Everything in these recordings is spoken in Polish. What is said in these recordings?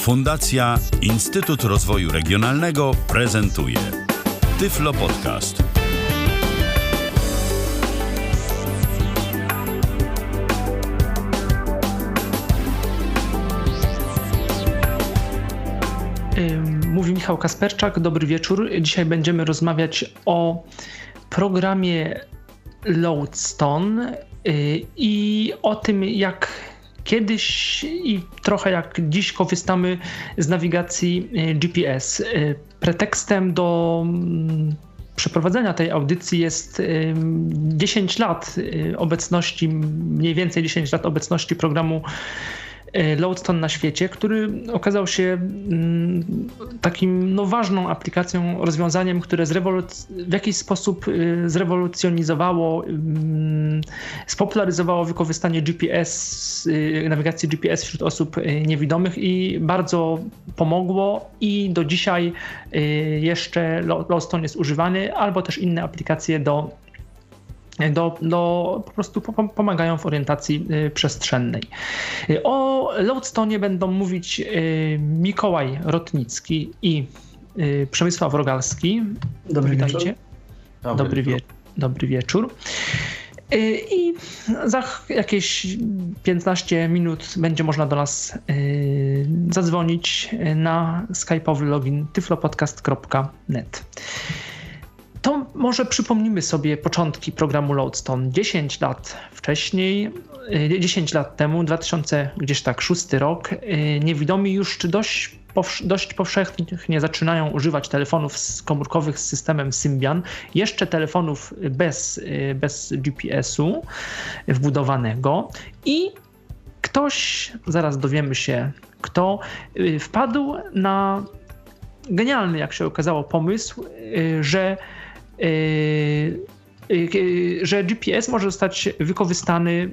Fundacja Instytut Rozwoju Regionalnego prezentuje Tyflo Podcast. Mówi Michał Kasperczak, dobry wieczór. Dzisiaj będziemy rozmawiać o programie Lodestone y, i o tym, jak kiedyś i trochę jak dziś korzystamy z nawigacji y, GPS. Y, pretekstem do mm, przeprowadzenia tej audycji jest 10 lat obecności, mniej więcej 10 lat obecności programu E, Lodestone na świecie, który okazał się mm, takim no, ważną aplikacją, rozwiązaniem, które w jakiś sposób y, zrewolucjonizowało, mm, spopularyzowało wykorzystanie GPS, y, nawigacji GPS wśród osób y, niewidomych i bardzo pomogło i do dzisiaj jeszcze Lodestone jest używany, albo też inne aplikacje do do, do, po prostu pomagają w orientacji y, przestrzennej. Y, o Lodestone będą mówić y, Mikołaj Rotnicki i Przemysław Rogalski. Dobry Witajcie. wieczór. Dobry, wie, dobry wieczór. I za jakieś 15 minut będzie można do nas zadzwonić na skype'owy login tyflopodcast.net. To może przypomnimy sobie początki programu Lodestone. 10 lat wcześniej, 10 y, lat temu, 2000 gdzieś tak szósty rok, y, niewidomi już dość, dość powszechnie zaczynają używać telefonów komórkowych z systemem Symbian, jeszcze telefonów bez, y, bez GPS-u wbudowanego i ktoś, zaraz dowiemy się kto, wpadł na genialny, jak się okazało, pomysł, że że GPS może zostać wykorzystany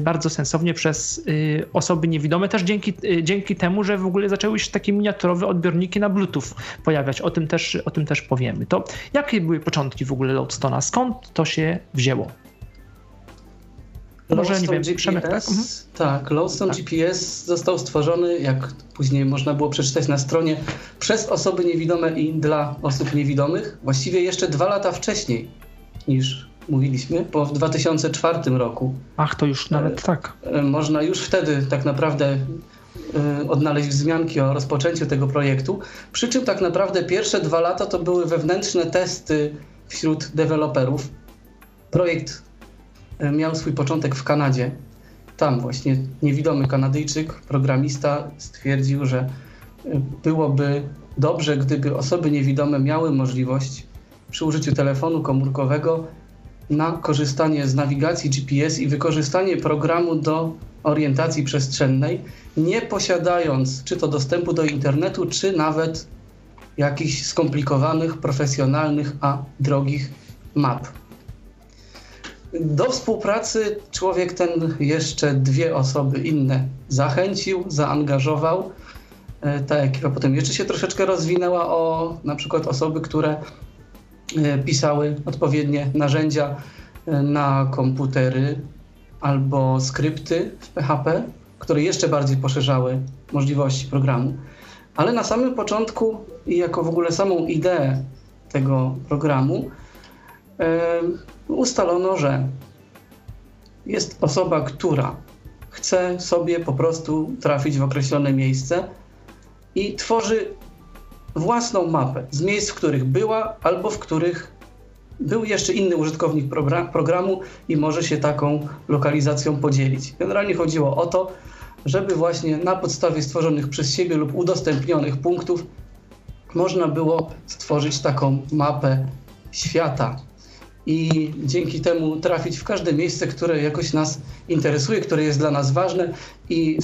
bardzo sensownie przez osoby niewidome, też dzięki, dzięki temu, że w ogóle zaczęły się takie miniaturowe odbiorniki na Bluetooth pojawiać. O tym też, o tym też powiemy. To jakie były początki w ogóle Loadstone'a? Skąd to się wzięło? Może nie wiem, GPS, Przemek, tak? Mhm. Tak, Lodestone tak. GPS został stworzony, jak później można było przeczytać na stronie, przez osoby niewidome i dla osób niewidomych. Właściwie jeszcze dwa lata wcześniej niż mówiliśmy, bo w 2004 roku. Ach, to już nawet e, tak. E, można już wtedy tak naprawdę e, odnaleźć wzmianki o rozpoczęciu tego projektu. Przy czym tak naprawdę pierwsze dwa lata to były wewnętrzne testy wśród deweloperów. Projekt miał swój początek w Kanadzie. Tam właśnie niewidomy Kanadyjczyk, programista, stwierdził, że e, byłoby dobrze, gdyby osoby niewidome miały możliwość przy użyciu telefonu komórkowego na korzystanie z nawigacji GPS i wykorzystanie programu do orientacji przestrzennej, nie posiadając czy to dostępu do internetu, czy nawet jakichś skomplikowanych, profesjonalnych, a drogich map. Do współpracy człowiek ten jeszcze dwie osoby inne zachęcił, zaangażował. E, ta ekipa potem jeszcze się troszeczkę rozwinęła o na przykład osoby, które e, pisały odpowiednie narzędzia e, na komputery albo skrypty w PHP, które jeszcze bardziej poszerzały możliwości programu. Ale na samym początku i jako w ogóle samą ideę tego programu ustalono, że jest osoba, która chce sobie po prostu trafić w określone miejsce i tworzy własną mapę z miejsc, w których była albo w których był jeszcze inny użytkownik programu i może się taką lokalizacją podzielić. Generalnie chodziło o to, żeby właśnie na podstawie stworzonych przez siebie lub udostępnionych punktów można było stworzyć taką mapę świata i dzięki temu trafić w każde miejsce, które jakoś nas interesuje, które jest dla nas ważne i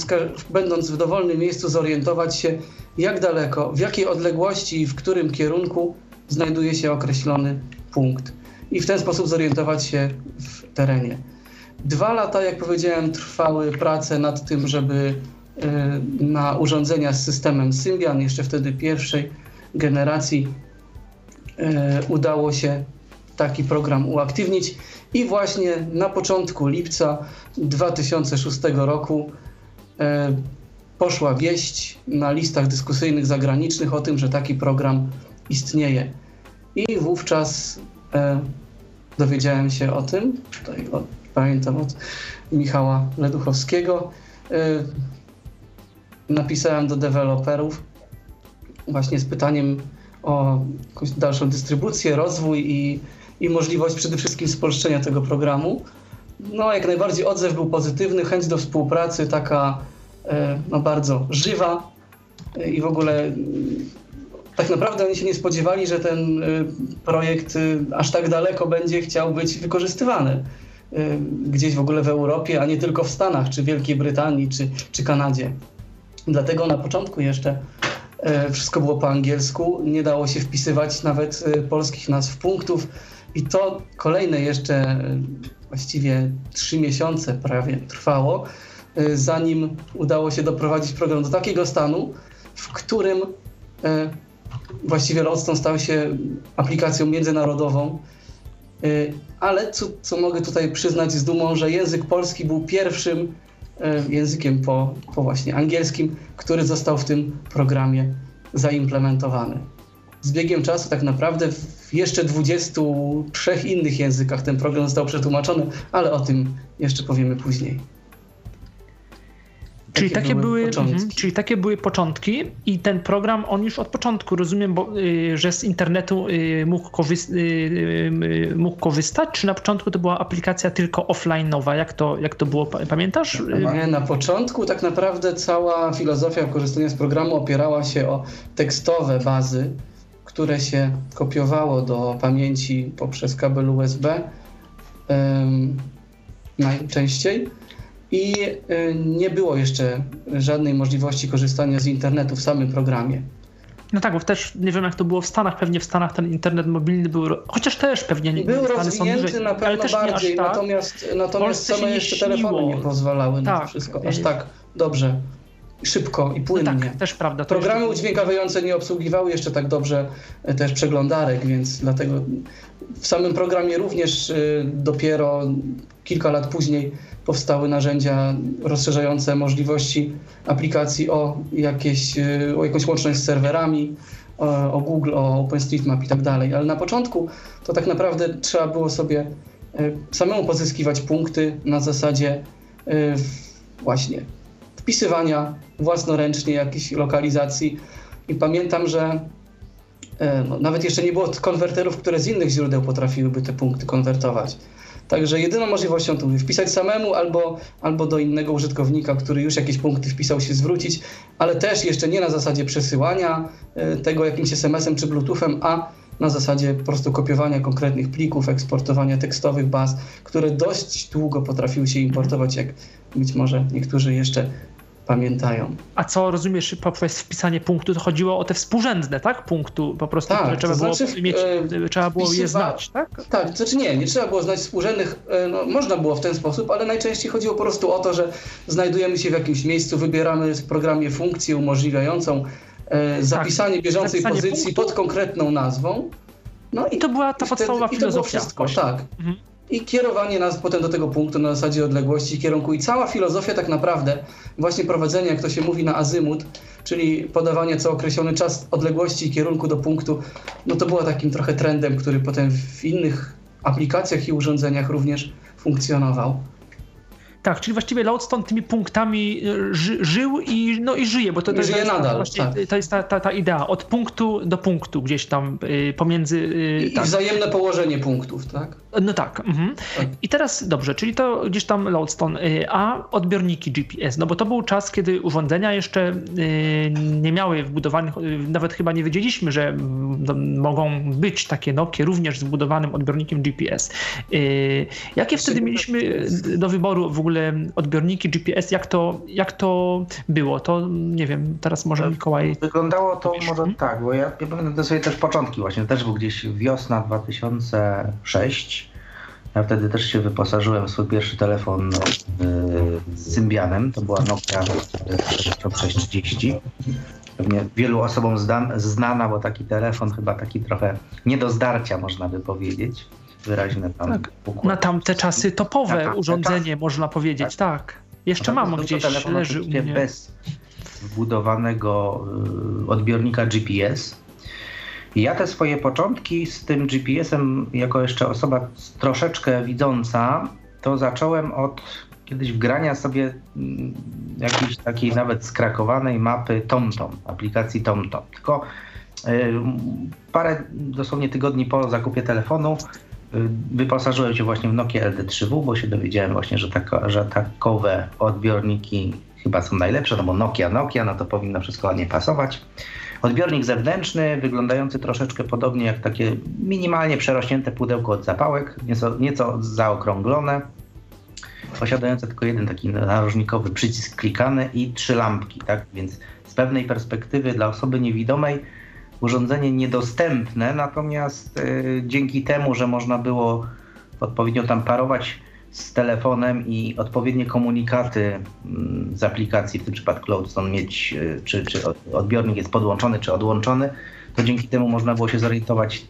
będąc w dowolnym miejscu zorientować się, jak daleko, w jakiej odległości i w którym kierunku znajduje się określony punkt. I w ten sposób zorientować się w terenie. Dwa lata, jak powiedziałem, trwały prace nad tym, żeby e, na urządzenia z systemem Symbian, jeszcze wtedy pierwszej generacji, e, udało się taki program uaktywnić i właśnie na początku lipca 2006 roku e, poszła wieść na listach dyskusyjnych zagranicznych o tym, że taki program istnieje. I wówczas e, dowiedziałem się o tym, tutaj od, pamiętam od Michała Leduchowskiego, e, napisałem do deweloperów właśnie z pytaniem o dalszą dystrybucję, rozwój i, i możliwość przede wszystkim spolszczenia tego programu. No, jak najbardziej odzew był pozytywny, chęć do współpracy taka e, no, bardzo żywa e, i w ogóle tak naprawdę oni się nie spodziewali, że ten y, projekt aż tak daleko będzie chciał być wykorzystywany gdzieś w ogóle w Europie, a nie tylko w Stanach, czy Wielkiej Brytanii, czy, czy Kanadzie. Dlatego na początku jeszcze wszystko było po angielsku, nie dało się wpisywać nawet polskich nazw punktów i to kolejne jeszcze właściwie trzy miesiące prawie trwało, zanim udało się doprowadzić program do takiego stanu, w którym właściwie Lodestone stał się aplikacją międzynarodową. Y, ale co, co mogę tutaj przyznać z dumą, że język polski był pierwszym y, językiem po, po właśnie angielskim, który został w tym programie zaimplementowany. Z biegiem czasu tak naprawdę w jeszcze 23 innych językach ten program został przetłumaczony, ale o tym jeszcze powiemy później. Czyli takie, takie były, mhm, czyli takie były początki i ten program, on już od początku, rozumiem, bo, y, że z internetu y, mógł, y, y, mógł, korzystać, czy na początku to była aplikacja tylko offline'owa? Jak to, jak to było, pamiętasz? Nie, na początku tak naprawdę cała filozofia korzystania z programu opierała się o tekstowe bazy, które się kopiowało do pamięci poprzez kabel USB najczęściej i y, nie było jeszcze żadnej możliwości korzystania z internetu w samym programie. No tak, bo też nie wiem jak to było w Stanach, pewnie w Stanach ten internet mobilny był, chociaż też pewnie nie Był rozwinięty na pewno bardziej, tak. natomiast, natomiast same jeszcze telefony nie pozwalały tak. na to wszystko aż tak dobrze, szybko i płynnie. No tak, też prawda. Programy udźwiękawiające nie obsługiwały jeszcze tak dobrze e, też przeglądarek, więc dlatego w samym programie również y, dopiero kilka lat później powstały narzędzia rozszerzające możliwości aplikacji o, jakieś, y, o jakąś łączność z serwerami, o, o Google, o OpenStreetMap i tak dalej. Ale na początku to tak naprawdę trzeba było sobie samemu pozyskiwać punkty na zasadzie właśnie wpisywania własnoręcznie jakichś lokalizacji. I pamiętam, że no, nawet jeszcze nie było konwerterów, które z innych źródeł potrafiłyby te punkty konwertować. Także jedyną możliwością to wpisać samemu albo, albo do innego użytkownika, który już jakieś punkty wpisał się zwrócić, ale też jeszcze nie na zasadzie przesyłania e, tego jakimś SMS-em czy Bluetoothem, a na zasadzie po prostu kopiowania konkretnych plików, eksportowania tekstowych baz, które dość długo potrafiły się importować, jak być może niektórzy jeszcze pamiętają. A co rozumiesz poprzez wpisanie punktu, to chodziło o te współrzędne, tak? Punktu po prostu, tak, trzeba, znaczy, było mieć, e, trzeba było je znać, tak? Tak, to znaczy nie, nie trzeba było znać współrzędnych, e, no, można było w ten sposób, ale najczęściej chodziło po prostu o to, że znajdujemy się w jakimś miejscu, wybieramy w programie funkcję umożliwiającą e, zapisanie tak, bieżącej zapisanie pozycji punktu. pod konkretną nazwą. No i, I to była ta podstawowa wtedy, filozofia. I to wszystko, tak. Mhm i kierowanie nas potem do tego punktu na zasadzie odległości kierunku. I cała filozofia tak naprawdę właśnie prowadzenia, jak to się mówi na azymut, czyli podawanie co określony czas odległości i kierunku do punktu, no to było takim trochę trendem, który potem w innych aplikacjach i urządzeniach również funkcjonował. Tak, czyli właściwie Lodestone tymi punktami e, ży, żył i, no, i żyje, bo to, to, żyje jest, nadal, właśnie, tak. to jest ta, ta, ta, idea, od punktu do punktu gdzieś tam y, pomiędzy... Y, I, tak. I, wzajemne położenie punktów, tak? No tak, mhm. I teraz dobrze, czyli to gdzieś tam Lodestone, y, a odbiorniki GPS, no bo to był czas, kiedy urządzenia jeszcze nie miały wbudowanych, nawet chyba nie wiedzieliśmy, że no, mogą być takie Nokie również z wbudowanym odbiornikiem GPS. Jakie wtedy mieliśmy do wyboru w ogóle ogóle odbiorniki GPS, jak to, jak to było? To nie wiem, teraz może Mikołaj. Wyglądało to może hmm? tak, bo ja, ja pamiętam sobie też początki właśnie, też był gdzieś wiosna 2006. Ja wtedy też się wyposażyłem w swój pierwszy telefon no, z Symbianem, to była Nokia 630. Pewnie wielu osobom znana, bo taki telefon chyba taki trochę nie do zdarcia można by powiedzieć wyraźne tam tak. Na tamte czasy topowe urządzenie, czasy. można powiedzieć, tak. tak. Jeszcze mam gdzieś, leży u mnie. Bez, wbudowanego y, odbiornika GPS. Ja te swoje początki z tym GPS-em, jako jeszcze osoba troszeczkę widząca, to zacząłem od kiedyś wgrania sobie mm, jakiejś takiej nawet skrakowanej mapy TomTom, aplikacji TomTom. Tylko y, parę dosłownie tygodni po zakupie telefonu y, wyposażyłem się właśnie w Nokia LD3W, bo się dowiedziałem właśnie, że, taka, że takowe odbiorniki chyba są najlepsze, no bo Nokia, Nokia, no to powinno wszystko ładnie pasować. Odbiornik zewnętrzny, wyglądający troszeczkę podobnie jak takie minimalnie przerośnięte pudełko od zapałek, nieco, nieco zaokrąglone, posiadające tylko jeden taki narożnikowy przycisk klikany i trzy lampki, tak? Więc z pewnej perspektywy dla osoby niewidomej urządzenie niedostępne, natomiast y, dzięki temu, że można było odpowiednio tam parować z telefonem i odpowiednie komunikaty mm, z aplikacji, w tym przypadku Cloudstone mieć, y, czy, czy odbiornik jest podłączony, czy odłączony, to dzięki temu można było się zorientować,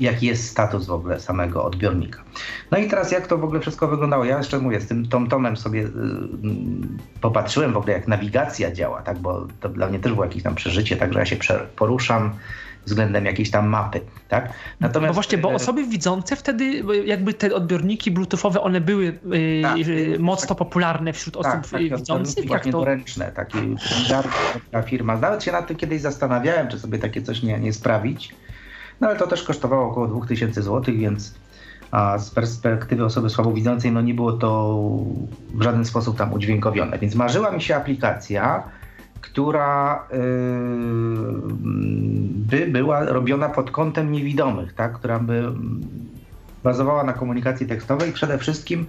jaki jest status w ogóle samego odbiornika. No i teraz jak to w ogóle wszystko wyglądało? Ja jeszcze mówię, z tym TomTomem sobie y, mm, popatrzyłem w ogóle, jak nawigacja działa, tak, bo to dla mnie też było jakieś tam przeżycie, także ja się poruszam, względem jakiejś tam mapy, tak? Natomiast, no właśnie, bo e, osoby widzące wtedy, jakby te odbiorniki bluetoothowe, one były e, tak, mocno tak, popularne wśród osób tak, tak widzących? Właśnie to... ręczne, takie taka firma. Nawet się nad tym kiedyś zastanawiałem, czy sobie takie coś nie, nie sprawić, no ale to też kosztowało około 2000 zł, więc a z perspektywy osoby słabowidzącej no nie było to w żaden sposób tam udźwiękowione. Więc marzyła mi się aplikacja, która yy, by była robiona pod kątem niewidomych, tak? która by bazowała na komunikacji tekstowej i przede wszystkim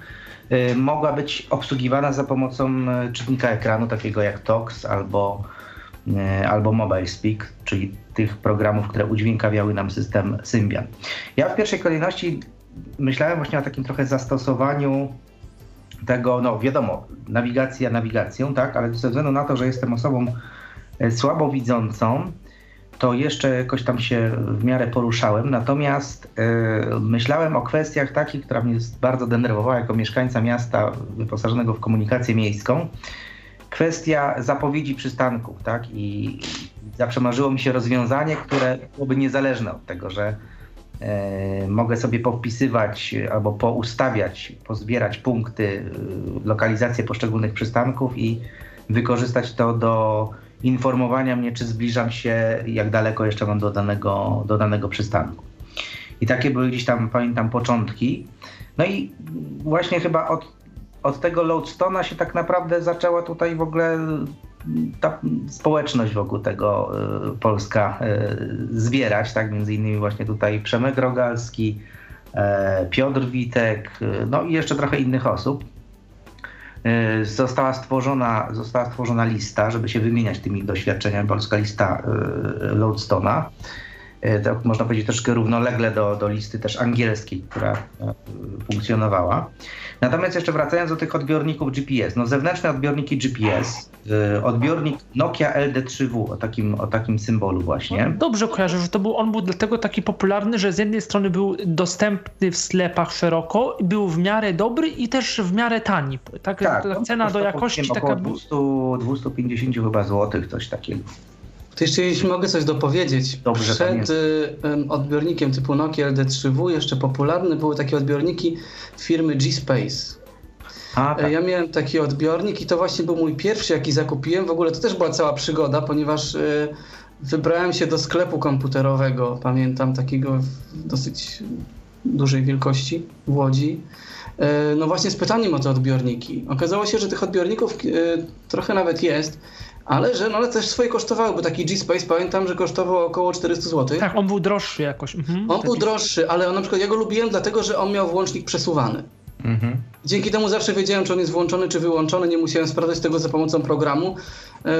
yy, mogła być obsługiwana za pomocą yy, czytnika ekranu, takiego jak TOX albo, albo Mobile Speak, czyli tych programów, które udźwiękawiały nam system Symbian. Ja w pierwszej kolejności myślałem właśnie o takim trochę zastosowaniu tego, no wiadomo, nawigacja nawigacją, tak, ale ze względu na to, że jestem osobą e, słabo widzącą, to jeszcze jakoś tam się w miarę poruszałem. Natomiast yy, myślałem o kwestiach takich, która mnie bardzo denerwowała jako mieszkańca miasta wyposażonego w komunikację miejską. Kwestia zapowiedzi przystanków, tak? I zawsze marzyło mi się rozwiązanie, które byłoby niezależne od tego, że E, mogę sobie powpisywać albo poustawiać, pozbierać punkty, e, lokalizację poszczególnych przystanków i wykorzystać to do informowania mnie, czy zbliżam się, jak daleko jeszcze mam do danego, do danego przystanku. I takie były gdzieś tam, pamiętam, początki. No i właśnie chyba od, od tego Loadstona się tak naprawdę zaczęła tutaj w ogóle ta społeczność wokół tego y, Polska y, zbierać, tak, między innymi właśnie tutaj Przemek Rogalski, e, Piotr Witek, y, no i jeszcze trochę innych osób. Została stworzona, została stworzona lista, żeby się wymieniać tymi doświadczeniami, polska lista Lodestona. Tak można powiedzieć troszkę równolegle do, do listy też angielskiej, która funkcjonowała. Natomiast jeszcze wracając do tych odbiorników GPS, no zewnętrzne odbiorniki GPS, y, odbiornik Nokia LD3W o takim, o takim symbolu właśnie. No, dobrze kojarzę, że to był, on był dlatego taki popularny, że z jednej strony był dostępny w sklepach szeroko, był w miarę dobry i też w miarę tani. Tak, tak ta cena do jakości taka... 200, 250 chyba złotych, coś takiego. To jeszcze jeśli mogę coś dopowiedzieć. Dobrze, Przed y, odbiornikiem typu Nokia LD3W jeszcze popularne były takie odbiorniki firmy G-Space. A, tak. Ja miałem taki odbiornik i to właśnie był mój pierwszy, jaki zakupiłem. W ogóle to też była cała przygoda, ponieważ y, wybrałem się do sklepu komputerowego, pamiętam, takiego dosyć dużej wielkości w Łodzi. Y, no właśnie z pytaniem o te odbiorniki. Okazało się, że tych odbiorników trochę nawet jest ale że no, ale też swoje kosztowały, bo taki G-Space pamiętam, że kosztował około 400 zł. Tak, on był droższy jakoś. Mhm, on był droższy, ale on, na przykład ja go lubiłem dlatego, że on miał włącznik przesuwany. Mhm. Dzięki temu zawsze wiedziałem, czy on jest włączony, czy wyłączony. Nie musiałem sprawdzać tego za pomocą programu. Yy,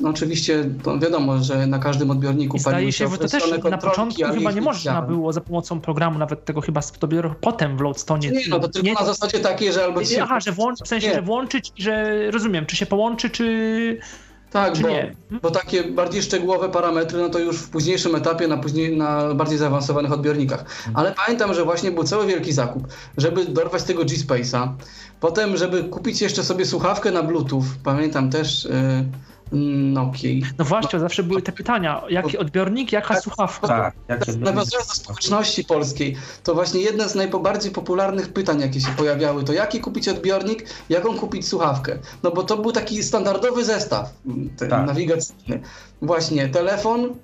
no oczywiście wiadomo, że na każdym odbiorniku paliły się, że to też na początku chyba nie można było za pomocą programu, nawet tego chyba dopiero potem w Loadstone. Nie, no to tylko nie, na zasadzie takiej, że albo... Aha, że włącz, w sensie, nie. że włączyć i że rozumiem, czy się połączy, czy tak, bo, bo, takie bardziej szczegółowe parametry, no to już w późniejszym etapie, na, później, na bardziej zaawansowanych odbiornikach. Mhm. Ale pamiętam, że właśnie był cały wielki zakup, żeby dorwać tego G-Space'a, potem, żeby kupić jeszcze sobie słuchawkę na Bluetooth, pamiętam też... Yy, Nokii. No właśnie, zawsze były te pytania, jaki odbiornik, jaka słuchawka. Tak, Nawiązując do społeczności polskiej, to właśnie jedne z najbardziej popularnych pytań, jakie się pojawiały, to jaki kupić odbiornik, jaką kupić słuchawkę. No bo to był taki standardowy zestaw tak. nawigacyjny. Właśnie telefon,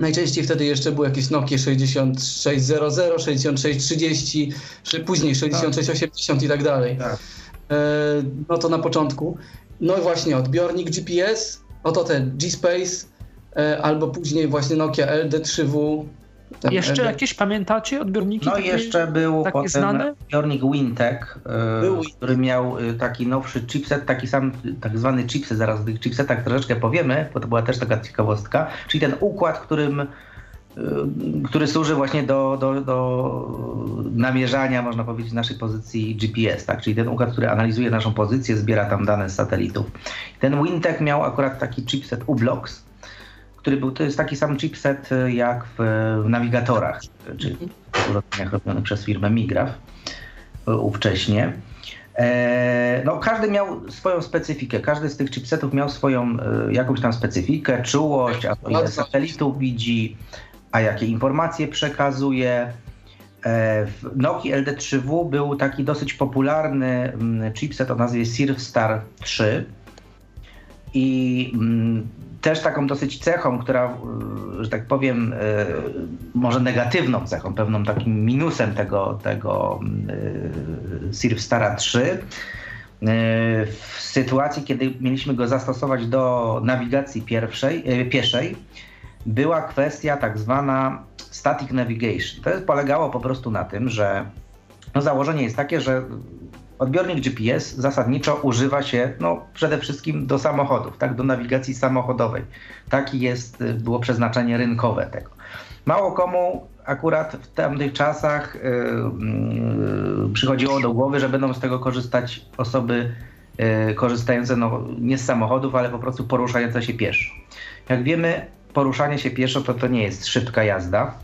Najczęściej wtedy jeszcze były jakieś Nokia 6600, 6630, później 6680 i tak dalej. Tak. E, no to na początku. No i właśnie odbiornik GPS, oto ten G-Space, e, albo później właśnie Nokia LD3W. Jeszcze LD... jakieś pamiętacie odbiorniki? No jeszcze był potem znane? odbiornik Wintech, e, był który miał e, taki nowszy chipset, taki sam tak zwany chipset, zaraz o tych chipsetach troszeczkę powiemy, bo to była też taka ciekawostka, czyli ten układ, którym który służy właśnie do, do, do namierzania, można powiedzieć, naszej pozycji GPS, tak? czyli ten układ, który analizuje naszą pozycję, zbiera tam dane z satelitów. Ten Wintech miał akurat taki chipset U-Blocks, który był, to jest taki sam chipset y, jak w, w nawigatorach, czyli w urządzeniach robionych przez firmę Migraf y, ówcześnie. E, no, każdy miał swoją specyfikę. Każdy z tych chipsetów miał swoją jakąś tam specyfikę, czułość, a to ile satelitów widzi, a jakie informacje przekazuje. E, w Nokia LD3W był taki dosyć popularny mm, chipset o nazwie Star 3 i mm, też taką dosyć cechą, która, e, że tak powiem, e, może negatywną cechą, pewną takim minusem tego, tego Stara 3 w sytuacji, kiedy mieliśmy go zastosować do nawigacji pierwszej, pieszej, była kwestia tak zwana static navigation. To polegało po prostu na tym, że no założenie jest takie, że odbiornik GPS zasadniczo używa się no, przede wszystkim do samochodów, tak, do nawigacji samochodowej. Takie jest, y, było przeznaczenie rynkowe tego. Mało komu akurat w tamtych czasach yy, yy, przychodziło do głowy, że będą z tego korzystać osoby yy, korzystające no, nie z samochodów, ale po prostu poruszające się pieszo. Jak wiemy, poruszanie się pieszo to, to nie jest szybka jazda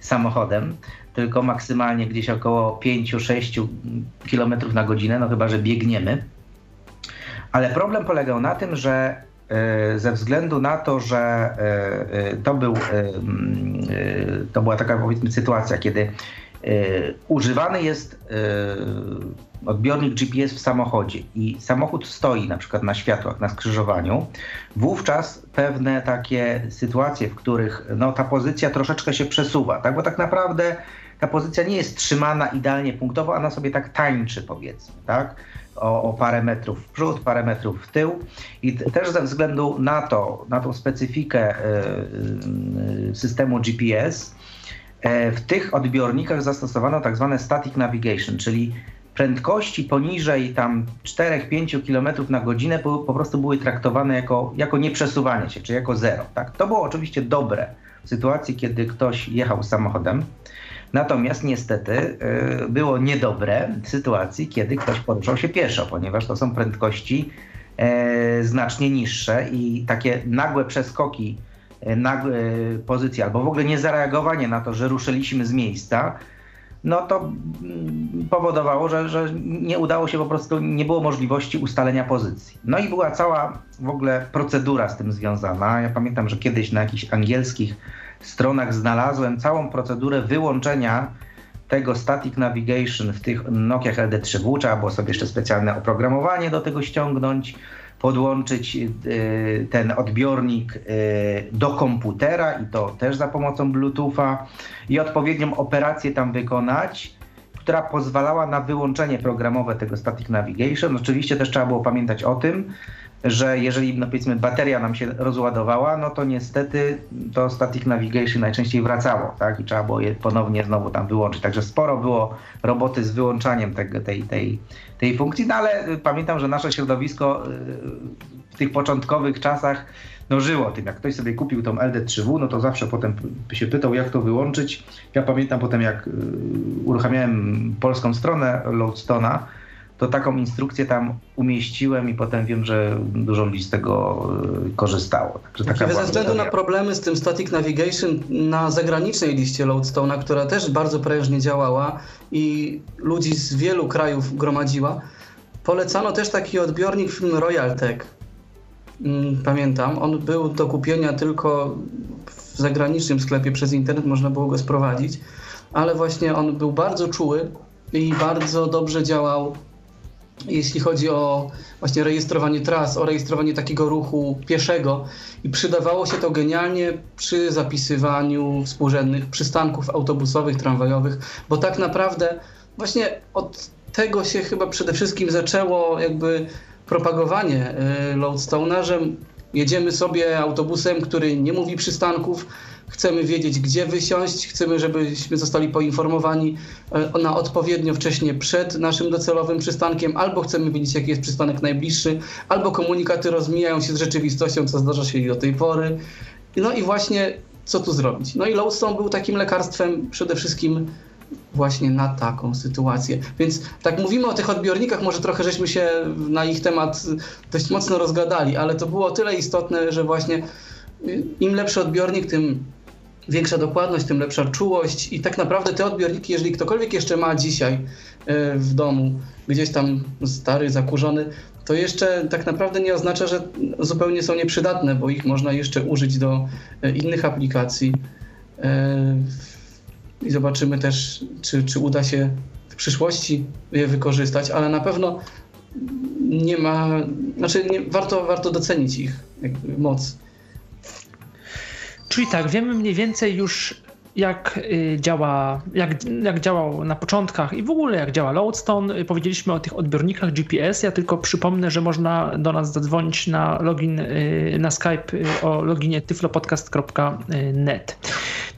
samochodem, tylko maksymalnie gdzieś około 5-6 km na godzinę, no chyba, że biegniemy. Ale problem polegał na tym, że e, ze względu na to, że e, e, to, był, to była taka powiedzmy sytuacja, kiedy używany jest odbiornik GPS w samochodzie i samochód stoi na przykład na światłach, na skrzyżowaniu, wówczas pewne takie sytuacje, w których no, ta pozycja troszeczkę się przesuwa, tak? bo tak naprawdę ta pozycja nie jest trzymana idealnie punktowo, ona sobie tak tańczy powiedzmy, tak? O, o, parę metrów w przód, parę metrów w tył. I też ze względu na to, na tą specyfikę y, systemu GPS, y, w tych odbiornikach zastosowano tak zwane static navigation, czyli prędkości poniżej tam 4-5 km na godzinę po prostu były traktowane jako, jako nieprzesuwanie się, czy jako zero. Tak? To było oczywiście dobre w sytuacji, kiedy ktoś jechał samochodem. Natomiast niestety y, było niedobre w sytuacji, kiedy ktoś poruszał się pieszo, ponieważ to są prędkości y, znacznie niższe i takie nagłe przeskoki, y, nagłe pozycje albo w ogóle nie zareagowanie na to, że ruszyliśmy z miejsca, no to mm, powodowało, że, że nie udało się po prostu, nie było możliwości ustalenia pozycji. No i była cała w ogóle procedura z tym związana. Ja pamiętam, że kiedyś na jakichś angielskich stronach znalazłem całą procedurę wyłączenia tego static navigation w tych Nokia LD3W. Trzeba było sobie jeszcze specjalne oprogramowanie do tego ściągnąć podłączyć y, ten odbiornik y, do komputera i to też za pomocą Bluetootha i odpowiednią operację tam wykonać, która pozwalała na wyłączenie programowe tego Static Navigation. Oczywiście też trzeba było pamiętać o tym, że jeżeli no powiedzmy bateria nam się rozładowała, no to niestety to static navigation najczęściej wracało, tak? I trzeba było je ponownie znowu tam wyłączyć. Także sporo było roboty z wyłączaniem tego, tej, tej, tej funkcji, no ale pamiętam, że nasze środowisko y, w tych początkowych czasach no żyło tym. Jak ktoś sobie kupił tą LD3W, no to zawsze potem się pytał, jak to wyłączyć. Ja pamiętam potem, jak y, uruchamiałem polską stronę Loadstona, to taką instrukcję tam umieściłem i potem wiem, że dużo ludzi z tego y, korzystało. Także taka ze względu na problemy z tym Static Navigation na zagranicznej liście Loadstone'a, która też bardzo prężnie działała i ludzi z wielu krajów gromadziła, polecano też taki odbiornik firmy Royal Tech. mm, pamiętam, on był do kupienia tylko w zagranicznym sklepie przez internet, można było go sprowadzić, ale właśnie on był bardzo czuły i bardzo dobrze działał jeśli chodzi o właśnie rejestrowanie tras, o rejestrowanie takiego ruchu pieszego i przydawało się to genialnie przy zapisywaniu współrzędnych przystanków autobusowych, tramwajowych, bo tak naprawdę właśnie od tego się chyba przede wszystkim zaczęło jakby propagowanie y, Loadstone'a, że jedziemy sobie autobusem, który nie mówi przystanków, chcemy wiedzieć, gdzie wysiąść, chcemy, żebyśmy zostali poinformowani e, na odpowiednio wcześnie przed naszym docelowym przystankiem, albo chcemy wiedzieć, jaki jest przystanek najbliższy, albo komunikaty rozmijają się z rzeczywistością, co zdarza się i do tej pory. No i właśnie co tu zrobić? No i Lodestone był takim lekarstwem przede wszystkim właśnie na taką sytuację. Więc tak mówimy o tych odbiornikach, może trochę żeśmy się na ich temat dość mocno rozgadali, ale to było tyle istotne, że właśnie im lepszy odbiornik, tym większa dokładność, tym lepsza czułość i tak naprawdę te odbiorniki, jeżeli ktokolwiek jeszcze ma dzisiaj e, w domu, gdzieś tam stary, zakurzony, to jeszcze tak naprawdę nie oznacza, że zupełnie są nieprzydatne, bo ich można jeszcze użyć do e, innych aplikacji. E, I zobaczymy też, czy, czy uda się w przyszłości je wykorzystać, ale na pewno nie ma, znaczy nie, warto, warto docenić ich moc. Czyli tak, wiemy mniej więcej już jak y, działa, jak, jak działał na początkach i w ogóle jak działa Loadstone. Powiedzieliśmy o tych odbiornikach GPS. Ja tylko przypomnę, że można do nas zadzwonić na login y, na Skype y, o loginie tyflopodcast.net.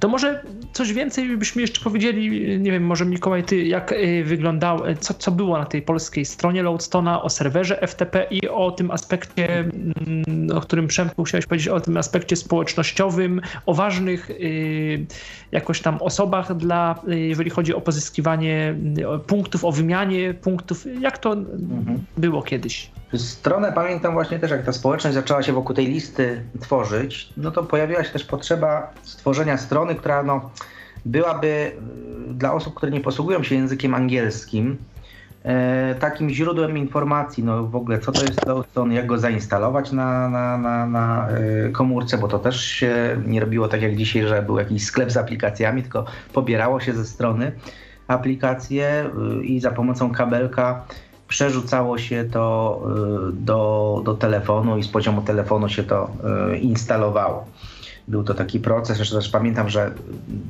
To może coś więcej byśmy jeszcze powiedzieli, nie wiem, może Mikołaj, ty jak wyglądał, co, co było na tej polskiej stronie Loadstona, o serwerze FTP i o tym aspekcie, mm, o którym Przemku chciałeś powiedzieć, o tym aspekcie społecznościowym, o ważnych jakoś tam osobach dla, jeżeli chodzi o pozyskiwanie punktów, o wymianie punktów. Jak to mhm. było kiedyś? Stronę pamiętam właśnie też, jak ta społeczność zaczęła się wokół tej listy tworzyć, no to pojawiła się też potrzeba stworzenia strony, która no, byłaby y, dla osób, które nie posługują się językiem angielskim, takim źródłem informacji, no w ogóle co to jest Loadstone, jak go zainstalować na, na, na, na e, komórce, bo to też się nie robiło tak jak dzisiaj, że był jakiś sklep z aplikacjami, tylko pobierało się ze strony aplikacje e, i za pomocą kabelka przerzucało się to do, do telefonu i z poziomu telefonu się to instalowało. Był to taki proces, jeszcze też pamiętam, że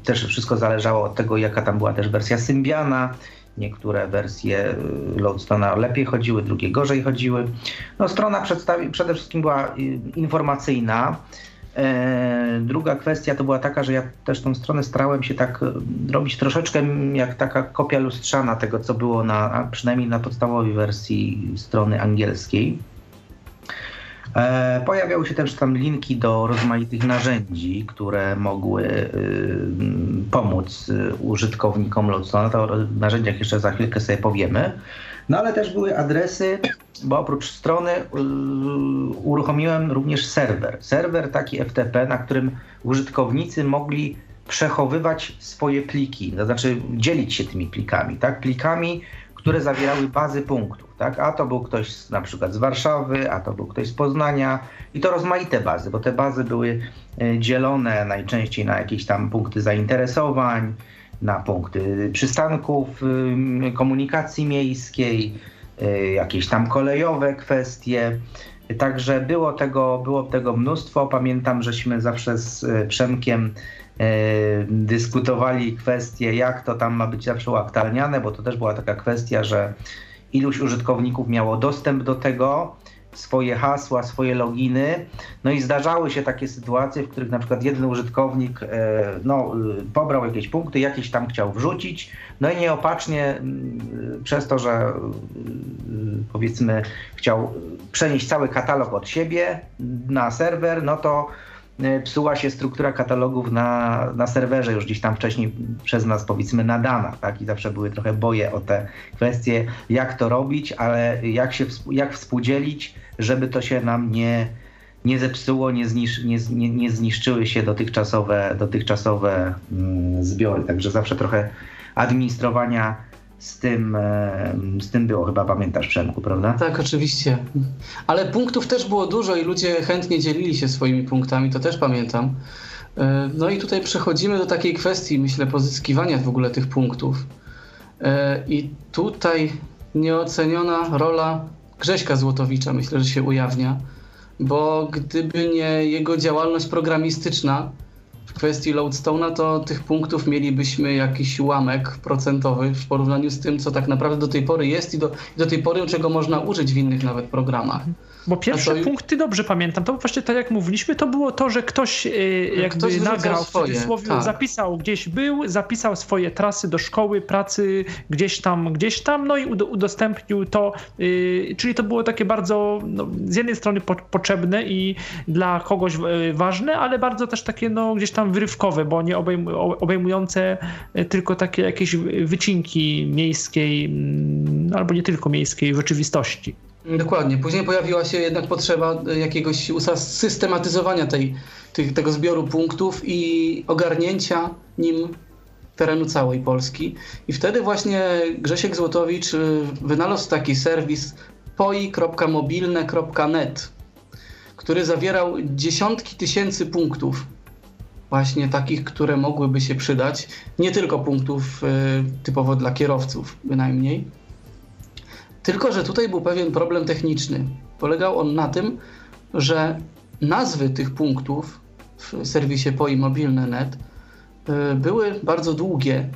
też wszystko zależało od tego, jaka tam była też wersja Symbiana, Niektóre wersje y, Loadstone'a lepiej chodziły, drugie gorzej chodziły. No, strona przede wszystkim była y, informacyjna. E, druga kwestia to była taka, że ja też tą stronę starałem się tak y, robić troszeczkę jak taka kopia lustrzana tego, co było na, przynajmniej na podstawowej wersji strony angielskiej. E, pojawiały się też tam linki do rozmaitych narzędzi, które mogły y, pomóc y, użytkownikom Loadstone'a. To o narzędziach jeszcze za chwilkę sobie powiemy. No ale też były adresy, bo oprócz strony y, uruchomiłem również serwer. Serwer taki FTP, na którym użytkownicy mogli przechowywać swoje pliki, to znaczy dzielić się tymi plikami, tak? Plikami, które zawierały bazy punktów. Tak? A to był ktoś z, na przykład z Warszawy, a to był ktoś z Poznania i to rozmaite bazy, bo te bazy były e, dzielone najczęściej na jakieś tam punkty zainteresowań, na punkty przystanków komunikacji miejskiej, e, jakieś tam kolejowe kwestie. Także było tego, było tego mnóstwo. Pamiętam, żeśmy zawsze z e, Przemkiem dyskutowali kwestie, jak to tam ma być zawsze uaktualniane, bo to też była taka kwestia, że iluś użytkowników miało dostęp do tego, swoje hasła, swoje loginy. No i zdarzały się takie sytuacje, w których na przykład jeden użytkownik e, no, e, pobrał jakieś punkty, jakieś tam chciał wrzucić, no i nieopatrznie przez to, że powiedzmy chciał przenieść cały katalog od siebie na serwer, no to E, psuła się struktura katalogów na, na serwerze już gdzieś tam wcześniej przez nas powiedzmy nadana, tak? I zawsze były trochę boje o te kwestie, jak to robić, ale jak się jak współdzielić, żeby to się nam nie, nie zepsuło, nie, znisz, nie, nie, nie zniszczyły się dotychczasowe, dotychczasowe mm, zbiory. Także zawsze trochę administrowania z tym, z tym było, chyba pamiętasz Przemku, prawda? Tak, oczywiście. Ale punktów też było dużo i ludzie chętnie dzielili się swoimi punktami, to też pamiętam. E, no i tutaj przechodzimy do takiej kwestii, myślę, pozyskiwania w ogóle tych punktów. E, I tutaj nieoceniona rola Grześka Złotowicza myślę, że się ujawnia, bo gdyby nie jego działalność programistyczna, w kwestii Loadstone'a, to tych punktów mielibyśmy jakiś ułamek procentowy w porównaniu z tym, co tak naprawdę do tej pory jest i do, i do tej pory, czego można użyć w innych nawet programach. Bo pierwsze to... punkty, dobrze pamiętam, to właśnie tak jak mówiliśmy, to było to, że ktoś yy, jakby ktoś nagrał swoje, w cudzysłowie, tak. zapisał gdzieś był, zapisał swoje trasy do szkoły, pracy gdzieś tam, gdzieś tam, no i udostępnił to, yy, czyli to było takie bardzo no, z jednej strony po, potrzebne i dla kogoś yy, ważne, ale bardzo też takie no gdzieś tam wyrywkowe, bo nie obejm obejmujące tylko takie jakieś wycinki miejskiej, mm, albo nie tylko miejskiej rzeczywistości. Dokładnie. Później pojawiła się jednak potrzeba jakiegoś systematyzowania tej, tych, tego zbioru punktów i ogarnięcia nim terenu całej Polski. I wtedy właśnie Grzesiek Złotowicz y, wynalazł taki serwis poi.mobilne.net, który zawierał dziesiątki tysięcy punktów, właśnie takich, które mogłyby się przydać, nie tylko punktów y, typowo dla kierowców bynajmniej tylko, że tutaj był pewien problem techniczny. Polegał on na tym, że nazwy tych punktów w serwisie POI mobilne.net y, były bardzo długie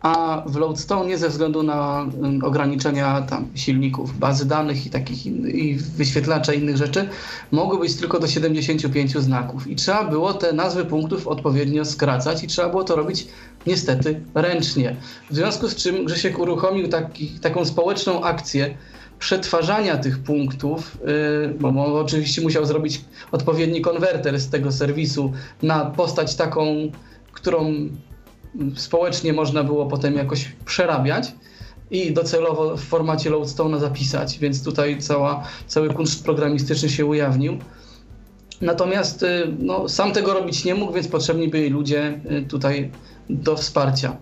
a w Loadstone ze względu na mm, ograniczenia tam silników, bazy danych i takich i wyświetlacza innych rzeczy mogły być tylko do 75 znaków i trzeba było te nazwy punktów odpowiednio skracać i trzeba było to robić niestety ręcznie. W związku z czym Grzesiek uruchomił taki, taką społeczną akcję przetwarzania tych punktów, yy, bo oczywiście musiał zrobić odpowiedni konwerter z tego serwisu na postać taką, którą społecznie można było potem jakoś przerabiać i docelowo w formacie Loadstone'a zapisać, więc tutaj cała, cały kunszt programistyczny się ujawnił. Natomiast y, no, sam tego robić nie mógł, więc potrzebni byli ludzie y, tutaj do wsparcia.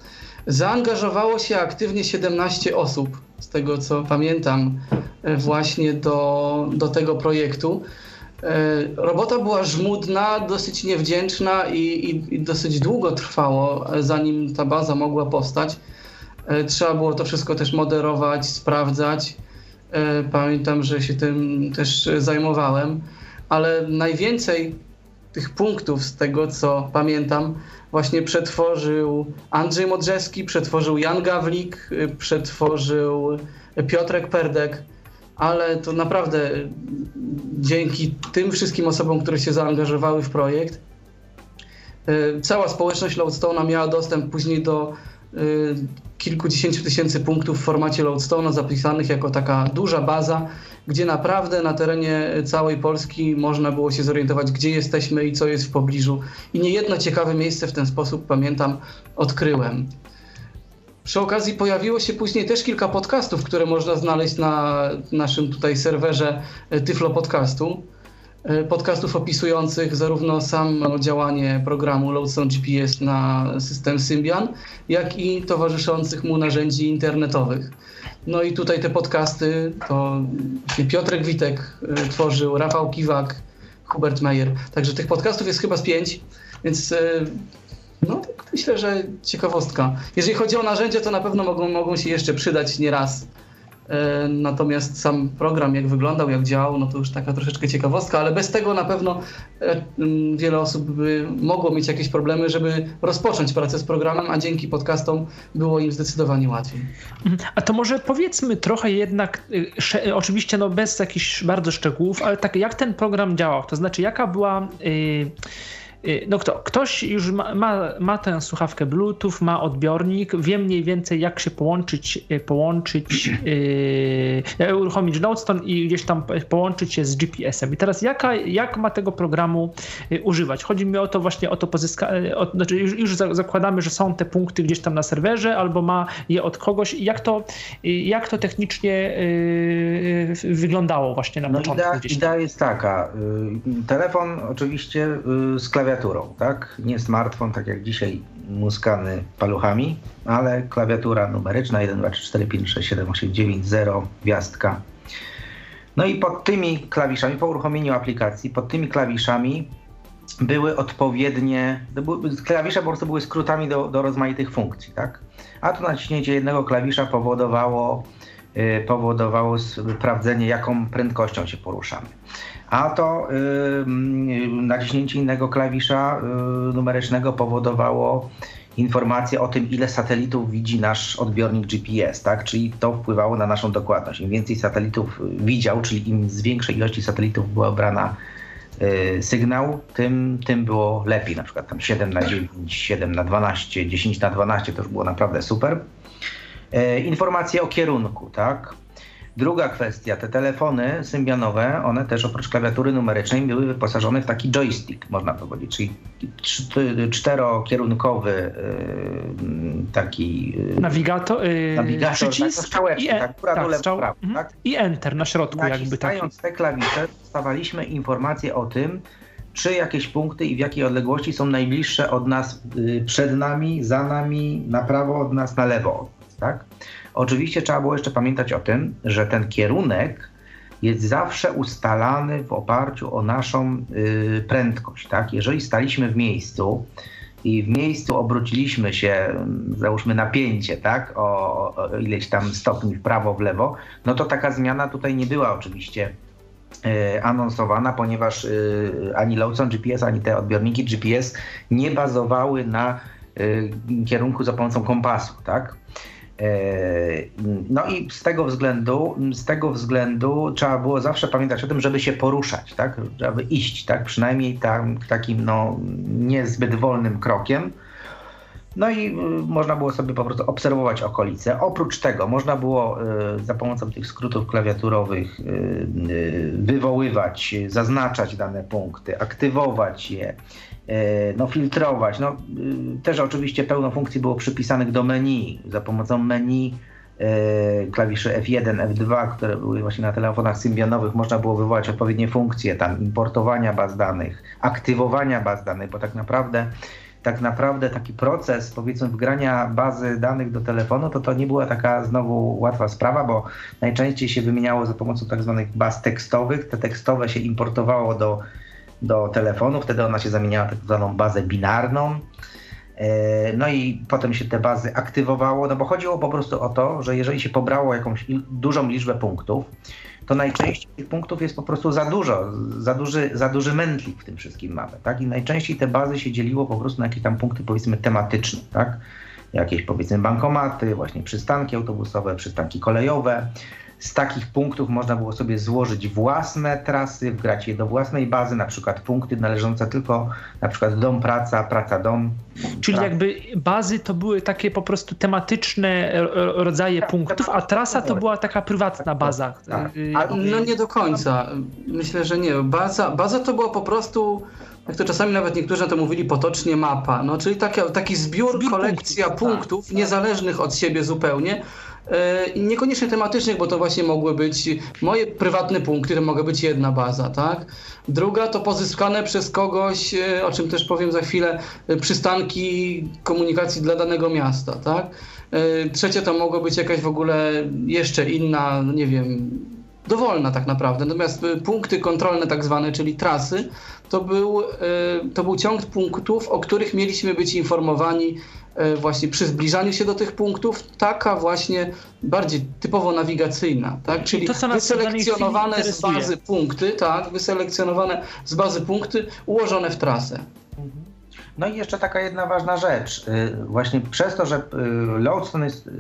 Zaangażowało się aktywnie 17 osób, z tego co pamiętam, y, właśnie do, do tego projektu. E, robota była żmudna, dosyć niewdzięczna i, i, i, dosyć długo trwało, zanim ta baza mogła powstać. E, trzeba było to wszystko też moderować, sprawdzać. E, pamiętam, że się tym też zajmowałem, ale najwięcej tych punktów z tego, co pamiętam, właśnie przetworzył Andrzej Modrzewski, przetworzył Jan Gawlik, przetworzył Piotrek Perdek ale to naprawdę dzięki tym wszystkim osobom, które się zaangażowały w projekt, e, cała społeczność Loadstone'a miała dostęp później do e, kilkudziesięciu tysięcy punktów w formacie Loadstone'a zapisanych jako taka duża baza, gdzie naprawdę na terenie całej Polski można było się zorientować, gdzie jesteśmy i co jest w pobliżu. I niejedno ciekawe miejsce w ten sposób, pamiętam, odkryłem. Przy okazji pojawiło się później też kilka podcastów, które można znaleźć na naszym tutaj serwerze e, Tyflo Podcastu. E, podcastów opisujących zarówno samo działanie programu Loadstone GPS na system Symbian, jak i towarzyszących mu narzędzi internetowych. No i tutaj te podcasty to Piotrek Witek e, tworzył, Rafał Kiwak, Hubert Meyer. Także tych podcastów jest chyba z pięć, więc no tak myślę, że ciekawostka. Jeżeli chodzi o narzędzia, to na pewno mogą, mogą się jeszcze przydać nieraz. E, natomiast sam program, jak wyglądał, jak działał, no to już taka troszeczkę ciekawostka, ale bez tego na pewno e, wiele osób by mogło mieć jakieś problemy, żeby rozpocząć pracę z programem, a dzięki podcastom było im zdecydowanie łatwiej. A to może powiedzmy trochę jednak, y, oczywiście no bez jakichś bardzo szczegółów, ale tak jak ten program działał, to znaczy jaka była. Y, no kto, ktoś już ma, ma, ma tę słuchawkę Bluetooth, ma odbiornik, wie mniej więcej jak się połączyć, y, połączyć, yy, uruchomić Nodestone i gdzieś tam połączyć się z GPS-em. I teraz jaka, jak ma tego programu używać? Chodzi mi o to właśnie o to pozyskanie, znaczy już, już zakładamy, że są te punkty gdzieś tam na serwerze albo ma je od kogoś. Jak to, jak to technicznie yy, wyglądało właśnie na no początku? Idea, idea jest taka. Telefon oczywiście z klawiatury klawiaturą, tak? Nie smartfon, tak jak dzisiaj muskany paluchami, ale klawiatura numeryczna 1, 2, 3, 4, 5, 6, 7, 8, 9, 0, gwiazdka. No i pod tymi klawiszami, po uruchomieniu aplikacji, pod tymi klawiszami były odpowiednie, klawisze po prostu były skrótami do, do rozmaitych funkcji, tak? A tu naciśnięcie jednego klawisza powodowało, powodowało sprawdzenie, jaką prędkością się poruszamy. A to yy, naciśnięcie innego klawisza numerycznego powodowało informację o tym, ile satelitów widzi nasz odbiornik GPS, tak? Czyli to wpływało na naszą dokładność. Im więcej satelitów widział, czyli im z większej ilości satelitów była brana Y, sygnał, tym, tym było lepiej. Na przykład tam 7 na 9, 7 na 12, 10 na 12 to już było naprawdę super. Y, informacje o kierunku, tak? Druga kwestia, te telefony symbianowe, one też oprócz klawiatury numerycznej były wyposażone w taki joystick, można powiedzieć, czyli czterokierunkowy yy, taki yy, nawigator, nawigator przycisk tak, i, tak, tak, lewo, prawo, mhm. tak? i enter na środku jakby tak. te klawisze dostawaliśmy informacje o tym, czy jakieś punkty i w jakiej odległości są najbliższe od nas, yy, przed nami, za nami, na prawo od nas, na lewo tak? Oczywiście trzeba było jeszcze pamiętać o tym, że ten kierunek jest zawsze ustalany w oparciu o naszą y, prędkość. Tak? Jeżeli staliśmy w miejscu i w miejscu obróciliśmy się, załóżmy napięcie, tak? o, o ileś tam stopni w prawo, w lewo, no to taka zmiana tutaj nie była oczywiście y, anonsowana, ponieważ y, ani Lawson GPS, ani te odbiorniki GPS nie bazowały na kierunku za pomocą kompasu. Tak? E, no i z tego względu, z tego względu trzeba było zawsze pamiętać o tym, żeby się poruszać, tak? żeby iść, tak? przynajmniej tam, takim no, niezbyt wolnym krokiem. No i y, można było sobie po prostu obserwować okolice. Oprócz tego można było y, za pomocą tych skrótów klawiaturowych wywoływać, zaznaczać dane punkty, aktywować je, no, filtrować. No, y, też oczywiście pełno funkcji było przypisanych do menu. Za pomocą menu e, klawiszy F1, F2, które były właśnie na telefonach symbionowych, można było wywołać odpowiednie funkcje tam importowania baz danych, aktywowania baz danych, bo tak naprawdę tak naprawdę taki proces powiedzmy wgrania bazy danych do telefonu, to to nie była taka znowu łatwa sprawa, bo najczęściej się wymieniało za pomocą tak zwanych baz tekstowych. Te tekstowe się importowało do do telefonu, wtedy ona się zamieniała w tak zwaną bazę binarną. E, no i potem się te bazy aktywowało, no bo chodziło po prostu o to, że jeżeli się pobrało jakąś dużą liczbę punktów, to najczęściej tych punktów jest po prostu za dużo, za duży, za duży mętlik w tym wszystkim mamy, tak? I najczęściej te bazy się dzieliło po prostu na jakieś tam punkty powiedzmy tematyczne, tak? Jakieś powiedzmy bankomaty, właśnie przystanki autobusowe, przystanki kolejowe, z takich punktów można było sobie złożyć własne trasy, wgrać je do własnej bazy, na przykład punkty należące tylko na przykład dom, praca, praca, dom. Czyli jakby bazy to były takie po prostu tematyczne rodzaje tak, punktów, a trasa to była taka prywatna tak, baza. Tak. No nie do końca. Myślę, że nie. Baza, baza to była po prostu jak to czasami nawet niektórzy na to mówili potocznie mapa, no, czyli taki, taki zbiór, zbiór kolekcja punktów, punktów tak, niezależnych od siebie zupełnie, niekoniecznie tematycznych, bo to właśnie mogły być moje prywatne punkty, to mogła być jedna baza, tak? Druga to pozyskane przez kogoś, e, o czym też powiem za chwilę, e, przystanki komunikacji dla danego miasta, tak? Trzecia to mogła być jakaś w ogóle jeszcze inna, nie wiem, dowolna tak naprawdę. Natomiast punkty kontrolne tak zwane, czyli trasy, to był, to był ciąg punktów, o których mieliśmy być informowani E, właśnie przy zbliżaniu się do tych punktów, taka właśnie bardziej typowo nawigacyjna, tak? Czyli to, wyselekcjonowane z bazy punkty, tak? Wyselekcjonowane z bazy punkty ułożone w trasę. No i jeszcze taka jedna ważna rzecz. Y, właśnie przez to, że y, Lodestone jest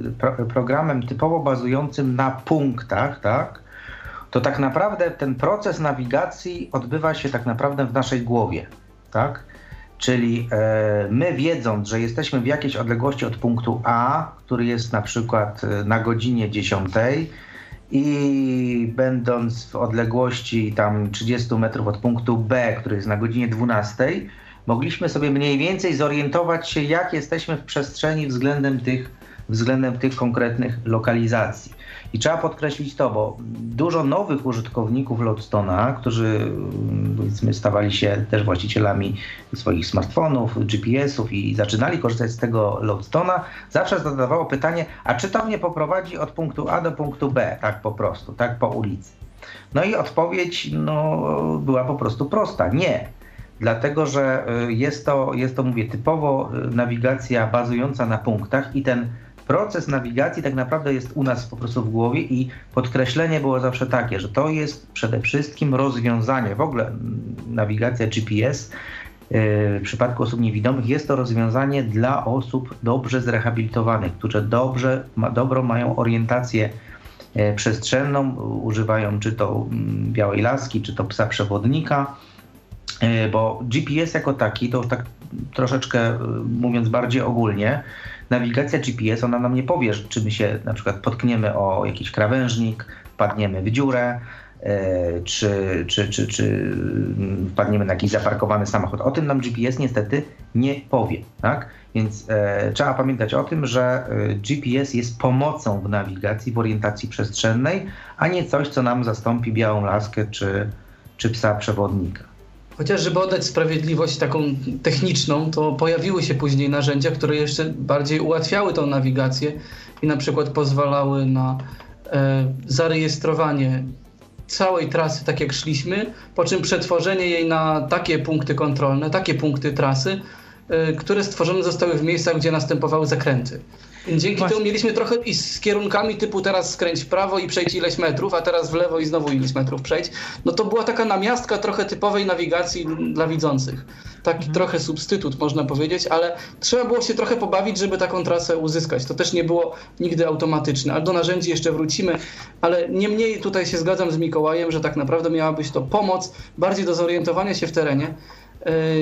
programem typowo bazującym na punktach, tak? To tak naprawdę ten proces nawigacji odbywa się tak naprawdę w naszej głowie, tak? Czyli e, my wiedząc, że jesteśmy w jakiejś odległości od punktu A, który jest na przykład e, na godzinie 10 i będąc w odległości tam 30 metrów od punktu B, który jest na godzinie 12, mogliśmy sobie mniej więcej zorientować się, jak jesteśmy w przestrzeni względem tych względem tych konkretnych lokalizacji. I trzeba podkreślić to, bo dużo nowych użytkowników Loadstona, którzy mm, powiedzmy stawali się też właścicielami swoich smartfonów, GPS-ów i zaczynali korzystać z tego Loadstona, zawsze zadawało pytanie, a czy to mnie poprowadzi od punktu A do punktu B, tak po prostu, tak po ulicy. No i odpowiedź no, była po prostu prosta, nie. Dlatego, że y, jest to, jest to, mówię, typowo y, nawigacja bazująca na punktach i ten proces nawigacji tak naprawdę jest u nas po prostu w głowie i podkreślenie było zawsze takie, że to jest przede wszystkim rozwiązanie, w ogóle nawigacja GPS y, w przypadku osób niewidomych jest to rozwiązanie dla osób dobrze zrehabilitowanych, które dobrze, dobrą mają orientację y, przestrzenną, używają czy to mm, białej laski, czy to psa przewodnika, y, bo GPS jako taki, to tak troszeczkę mówiąc bardziej ogólnie, nawigacja GPS, ona nam nie powie, czy my się na przykład potkniemy o jakiś krawężnik, wpadniemy w dziurę, e, czy, czy, czy, czy wpadniemy na jakiś zaparkowany samochód. O tym nam GPS niestety nie powie. Tak? Więc e, trzeba pamiętać o tym, że e, GPS jest pomocą w nawigacji, w orientacji przestrzennej, a nie coś, co nam zastąpi białą laskę czy, czy psa przewodnika. Chociaż, żeby oddać sprawiedliwość taką techniczną, to pojawiły się później narzędzia, które jeszcze bardziej ułatwiały tą nawigację i na przykład pozwalały na e, zarejestrowanie całej trasy tak jak szliśmy, po czym przetworzenie jej na takie punkty kontrolne, takie punkty trasy, e, które stworzone zostały w miejscach, gdzie następowały zakręty. Dzięki Właśnie. temu mieliśmy trochę i z kierunkami typu teraz skręć w prawo i przejdź ileś metrów, a teraz w lewo i znowu ileś metrów przejdź. No to była taka namiastka trochę typowej nawigacji dla widzących. Taki mhm. trochę substytut można powiedzieć, ale trzeba było się trochę pobawić, żeby taką trasę uzyskać. To też nie było nigdy automatyczne, ale do narzędzi jeszcze wrócimy. Ale niemniej tutaj się zgadzam z Mikołajem, że tak naprawdę miała być to pomoc bardziej do zorientowania się w terenie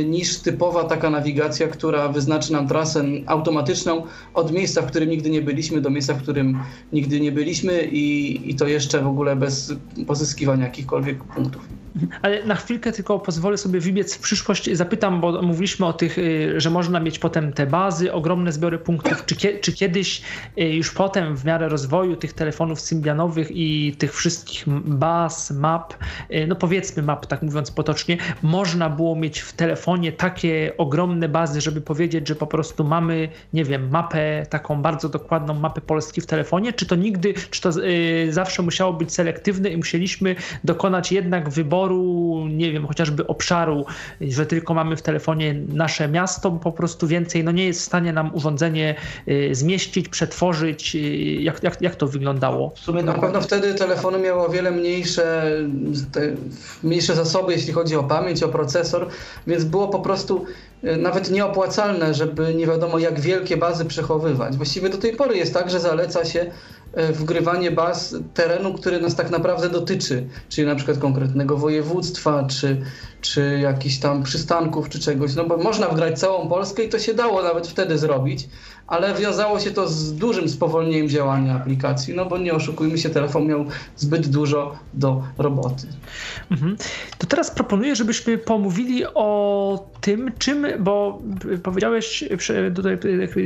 niż typowa taka nawigacja, która wyznaczy nam trasę automatyczną od miejsca, w którym nigdy nie byliśmy, do miejsca, w którym nigdy nie byliśmy i, i to jeszcze w ogóle bez pozyskiwania jakichkolwiek punktów. Ale na chwilkę tylko pozwolę sobie wybiec w przyszłość. Zapytam, bo mówiliśmy o tych, y, że można mieć potem te bazy, ogromne zbiory punktów. Czy, czy kiedyś y, już potem w miarę rozwoju tych telefonów symbianowych i tych wszystkich baz, map, y, no powiedzmy map, tak mówiąc potocznie, można było mieć w telefonie takie ogromne bazy, żeby powiedzieć, że po prostu mamy, nie wiem, mapę, taką bardzo dokładną mapę Polski w telefonie? Czy to nigdy, czy to zawsze musiało być selektywne i musieliśmy dokonać jednak wyboru? Wyboru, nie wiem, chociażby obszaru, że tylko mamy w telefonie nasze miasto, po prostu więcej no nie jest w stanie nam urządzenie y, zmieścić, przetworzyć. Y, jak, jak, jak to wyglądało? W sumie na pewno wtedy telefony miały o wiele mniejsze, mniejsze zasoby, jeśli chodzi o pamięć, o procesor, więc było po prostu y, nawet nieopłacalne, żeby nie wiadomo jak wielkie bazy przechowywać. Właściwie do tej pory jest tak, że zaleca się wgrywanie baz terenu, który nas tak naprawdę dotyczy, czyli na przykład konkretnego województwa, czy, czy jakichś tam przystanków, czy czegoś. No bo można wgrać całą Polskę i to się dało nawet wtedy zrobić, ale wiązało się to z dużym spowolnieniem działania aplikacji, no bo nie oszukujmy się, telefon miał zbyt dużo do roboty. Mhm. To teraz proponuję, żebyśmy pomówili o tym, czym, bo powiedziałeś, tutaj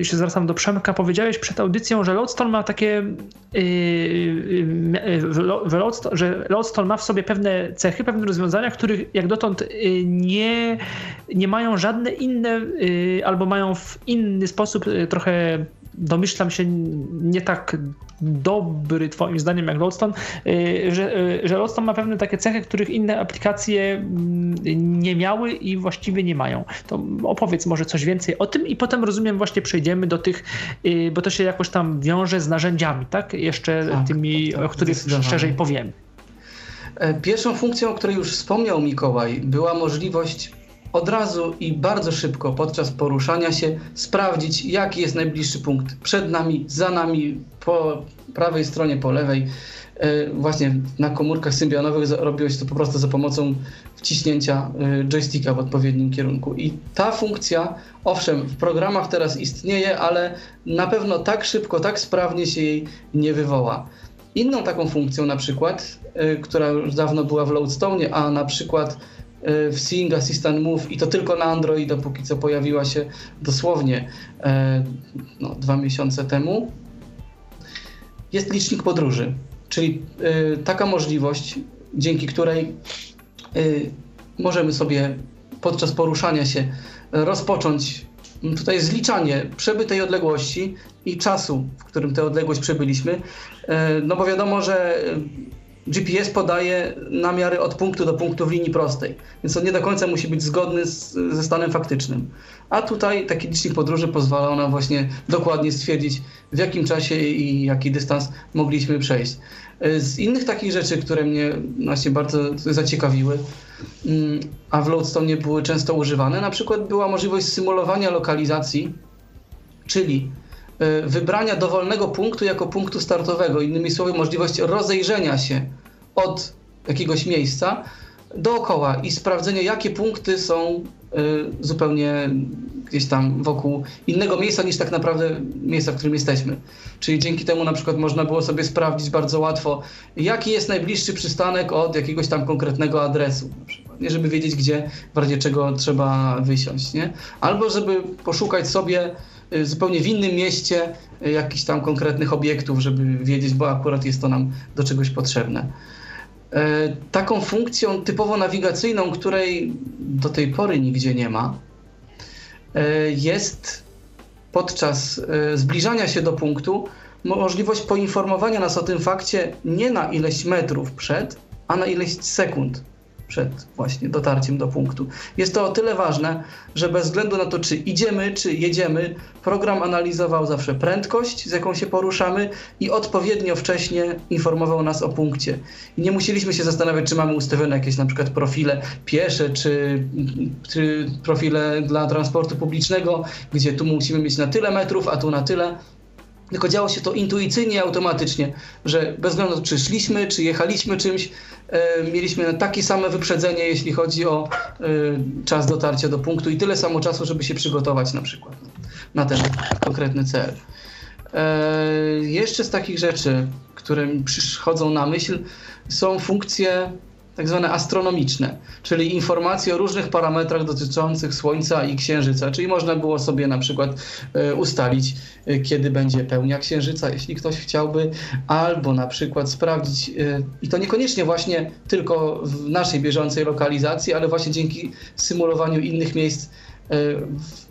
się zwracam do Przemka, powiedziałeś przed audycją, że Lodestone ma takie, yy, yy, że Lodestone ma w sobie pewne cechy, pewne rozwiązania, których jak dotąd yy, nie, nie mają żadne inne, albo mają w inny sposób trochę trochę domyślam się nie tak dobry twoim zdaniem jak Lodestone, y, że, y, że Lodestone ma pewne takie cechy, których inne aplikacje mm, nie miały i właściwie nie mają. To opowiedz może coś więcej o tym i potem rozumiem właśnie przejdziemy do tych, y, bo to się jakoś tam wiąże z narzędziami, tak? Jeszcze tak, tymi, tak, tak, o których szerzej powiem. E, pierwszą funkcją, o której już wspomniał Mikołaj, była możliwość od razu i bardzo szybko podczas poruszania się sprawdzić, jaki jest najbliższy punkt przed nami, za nami, po prawej stronie, po lewej. E, właśnie na komórkach symbionowych robiło to po prostu za pomocą wciśnięcia e, joysticka w odpowiednim kierunku. I ta funkcja, owszem, w programach teraz istnieje, ale na pewno tak szybko, tak sprawnie się jej nie wywoła. Inną taką funkcją na przykład, e, która już dawno była w Loadstone, a na przykład w Seeing Assistant Move i to tylko na Android, dopóki co pojawiła się dosłownie e, no, dwa miesiące temu. jest licznik podróży, czyli y, taka możliwość, dzięki której y, możemy sobie podczas poruszania się rozpocząć tutaj zliczanie przebytej odległości i czasu, w którym tę odległość przebyliśmy. No bo wiadomo, że GPS podaje namiary od punktu do punktu w linii prostej, więc on nie do końca musi być zgodny z, ze stanem faktycznym. A tutaj taki licznik podróży pozwala nam właśnie dokładnie stwierdzić, w jakim czasie i jaki dystans mogliśmy przejść. Z innych takich rzeczy, które mnie właśnie bardzo zaciekawiły, mm, a w Lodestone były często używane, na przykład była możliwość symulowania lokalizacji, czyli E, wybrania dowolnego punktu jako punktu startowego. Innymi słowy, możliwość rozejrzenia się od jakiegoś miejsca dookoła i sprawdzenia, jakie punkty są e, zupełnie gdzieś tam wokół innego miejsca niż tak naprawdę miejsca, w którym jesteśmy. Czyli dzięki temu na przykład można było sobie sprawdzić bardzo łatwo, jaki jest najbliższy przystanek od jakiegoś tam konkretnego adresu. Na przykład, nie żeby wiedzieć, gdzie w razie czego trzeba wysiąść. Nie? Albo żeby poszukać sobie Y, zupełnie w innym mieście y, jakichś tam konkretnych obiektów, żeby wiedzieć, bo akurat jest to nam do czegoś potrzebne. E, taką funkcją typowo nawigacyjną, której do tej pory nigdzie nie ma, e, jest podczas e, zbliżania się do punktu możliwość poinformowania nas o tym fakcie nie na ileś metrów przed, a na ileś sekund przed właśnie dotarciem do punktu. Jest to o tyle ważne, że bez względu na to, czy idziemy, czy jedziemy, program analizował zawsze prędkość, z jaką się poruszamy i odpowiednio wcześnie informował nas o punkcie. I nie musieliśmy się zastanawiać, czy mamy ustawione jakieś na przykład profile piesze, czy, czy profile dla transportu publicznego, gdzie tu musimy mieć na tyle metrów, a tu na tyle tylko działo się to intuicyjnie, automatycznie, że bez względu na to, czy szliśmy, czy jechaliśmy czymś, e, mieliśmy takie same wyprzedzenie, jeśli chodzi o e, czas dotarcia do punktu i tyle samo czasu, żeby się przygotować na przykład na ten konkretny cel. E, jeszcze z takich rzeczy, które mi przychodzą na myśl, są funkcje tak zwane astronomiczne, czyli informacje o różnych parametrach dotyczących Słońca i Księżyca, czyli można było sobie na przykład e, ustalić, e, kiedy będzie pełnia Księżyca, jeśli ktoś chciałby, albo na przykład sprawdzić, e, i to niekoniecznie właśnie tylko w naszej bieżącej lokalizacji, ale właśnie dzięki symulowaniu innych miejsc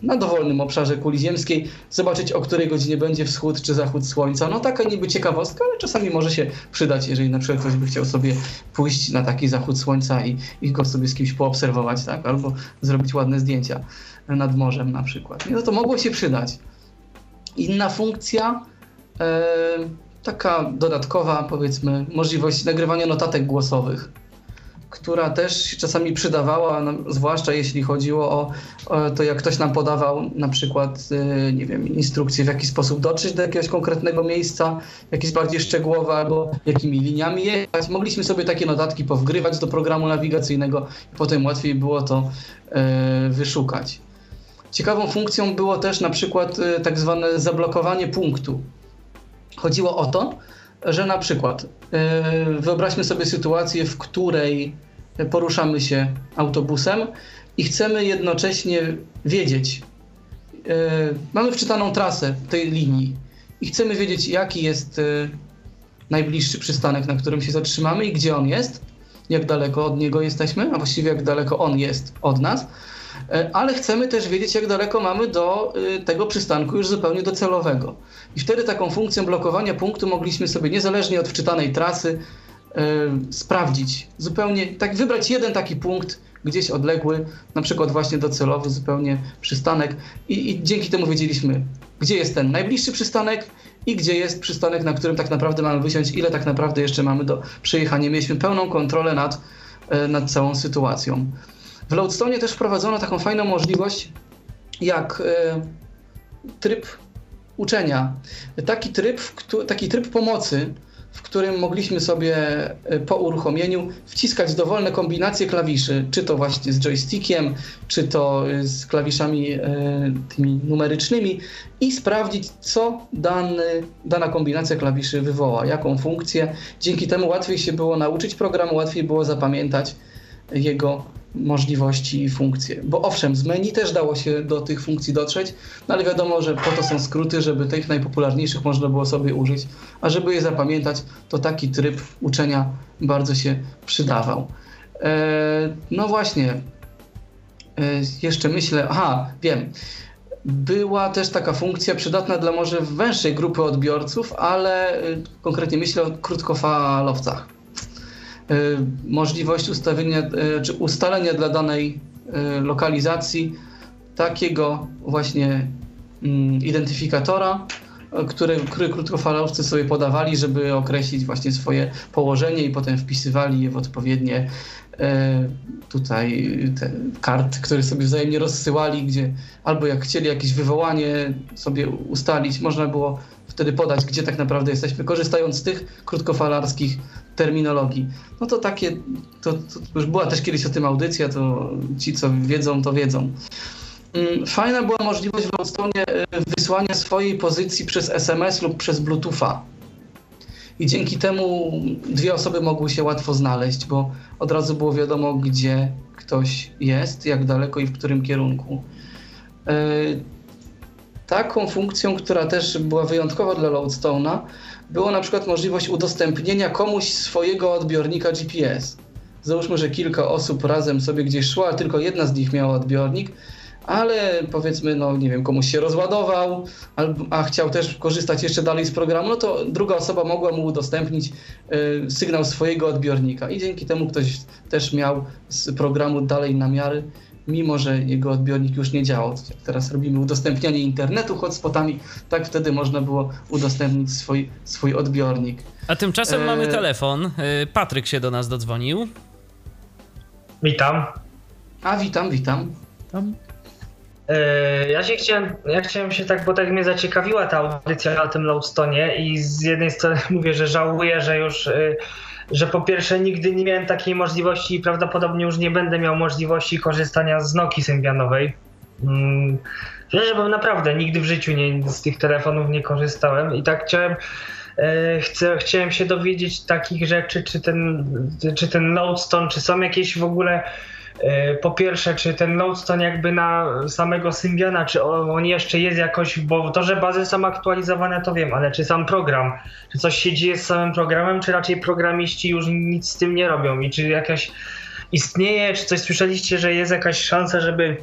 na dowolnym obszarze kuli ziemskiej, zobaczyć o której godzinie będzie wschód czy zachód słońca. No taka niby ciekawostka, ale czasami może się przydać, jeżeli na przykład ktoś by chciał sobie pójść na taki zachód słońca i, i go sobie z kimś poobserwować, tak? albo zrobić ładne zdjęcia nad morzem na przykład. No to mogło się przydać. Inna funkcja, e, taka dodatkowa powiedzmy, możliwość nagrywania notatek głosowych która też się czasami przydawała, zwłaszcza jeśli chodziło o, o, to, jak ktoś nam podawał na przykład, y, nie wiem, instrukcje, w jaki sposób dotrzeć do jakiegoś konkretnego miejsca, jakieś bardziej szczegółowe, albo jakimi liniami jechać. Mogliśmy sobie takie notatki powgrywać do programu nawigacyjnego i potem łatwiej było to y, wyszukać. Ciekawą funkcją było też na przykład y, tak zwane zablokowanie punktu. Chodziło o to, że na przykład yy, wyobraźmy sobie sytuację, w której poruszamy się autobusem i chcemy jednocześnie wiedzieć, yy, mamy wczytaną trasę tej linii i chcemy wiedzieć, jaki jest yy, najbliższy przystanek, na którym się zatrzymamy i gdzie on jest, jak daleko od niego jesteśmy, a właściwie jak daleko on jest od nas E, ale chcemy też wiedzieć, jak daleko mamy do y, tego przystanku już zupełnie docelowego. I wtedy taką funkcją blokowania punktu mogliśmy sobie niezależnie od wczytanej trasy e, sprawdzić, zupełnie tak wybrać jeden taki punkt gdzieś odległy, na przykład właśnie docelowy zupełnie przystanek i, i dzięki temu wiedzieliśmy, gdzie jest ten najbliższy przystanek i gdzie jest przystanek, na którym tak naprawdę mamy wysiąść, ile tak naprawdę jeszcze mamy do przejechania. Mieliśmy pełną kontrolę nad, e, nad całą sytuacją. W Lodestone też wprowadzono taką fajną możliwość, jak e, tryb uczenia. Taki tryb, taki tryb pomocy, w którym mogliśmy sobie e, po uruchomieniu wciskać dowolne kombinacje klawiszy, czy to właśnie z joystickiem, czy to e, z klawiszami tymi numerycznymi i sprawdzić, co dany, dana kombinacja klawiszy wywoła, jaką funkcję. Dzięki temu łatwiej się było nauczyć programu, łatwiej było zapamiętać jego możliwości i funkcje. Bo owszem, z menu też dało się do tych funkcji dotrzeć, no ale wiadomo, że po to są skróty, żeby tych najpopularniejszych można było sobie użyć, a żeby je zapamiętać, to taki tryb uczenia bardzo się przydawał. E, no właśnie, e, jeszcze myślę, aha, wiem. Była też taka funkcja przydatna dla może węższej grupy odbiorców, ale e, konkretnie myślę o krótkofalowcach. Możliwość ustawienia czy ustalenia dla danej lokalizacji takiego właśnie mm, identyfikatora, który, który krótkofalowcy sobie podawali, żeby określić właśnie swoje położenie i potem wpisywali je w odpowiednie tutaj te karty, które sobie wzajemnie rozsyłali, gdzie albo jak chcieli jakieś wywołanie sobie ustalić, można było wtedy podać, gdzie tak naprawdę jesteśmy, korzystając z tych krótkofalarskich terminologii. No to takie, to, to już była też kiedyś o tym audycja, to ci, co wiedzą, to wiedzą. Mm, fajna była możliwość w Loadstone e, wysłania swojej pozycji przez SMS lub przez Bluetootha i dzięki temu dwie osoby mogły się łatwo znaleźć, bo od razu było wiadomo, gdzie ktoś jest, jak daleko i w którym kierunku. E, taką funkcją, która też była wyjątkowa dla Loadstone'a, było na przykład możliwość udostępnienia komuś swojego odbiornika GPS. Załóżmy, że kilka osób razem sobie gdzieś szło, a tylko jedna z nich miała odbiornik, ale powiedzmy, no nie wiem, komuś się rozładował, a chciał też korzystać jeszcze dalej z programu, no to druga osoba mogła mu udostępnić y, sygnał swojego odbiornika i dzięki temu ktoś też miał z programu dalej namiary, mimo że jego odbiornik już nie działał. Jak teraz robimy udostępnianie internetu hotspotami, tak wtedy można było udostępnić swój, swój odbiornik. A tymczasem e... mamy telefon. E, Patryk się do nas dodzwonił. Witam. A witam, witam. Tam. E, ja się chciałem, ja chciałem się tak, bo tak mnie zaciekawiła ta audycja na tym Lowstonie i z jednej strony mówię, że żałuję, że już, e, że po pierwsze nigdy nie miałem takiej możliwości i prawdopodobnie już nie będę miał możliwości korzystania z Noki Symbianowej. Mm, że bym naprawdę nigdy w życiu nie, z tych telefonów nie korzystałem i tak chciałem e, Chcę, chciałem się dowiedzieć takich rzeczy, czy ten, czy ten Lodestone, czy są jakieś w ogóle po pierwsze, czy ten Lodestone jakby na samego Symbiana, czy on jeszcze jest jakoś, bo to, że bazy są aktualizowane, to wiem, ale czy sam program, czy coś się dzieje z samym programem, czy raczej programiści już nic z tym nie robią? I czy jakaś istnieje, czy coś słyszeliście, że jest jakaś szansa, żeby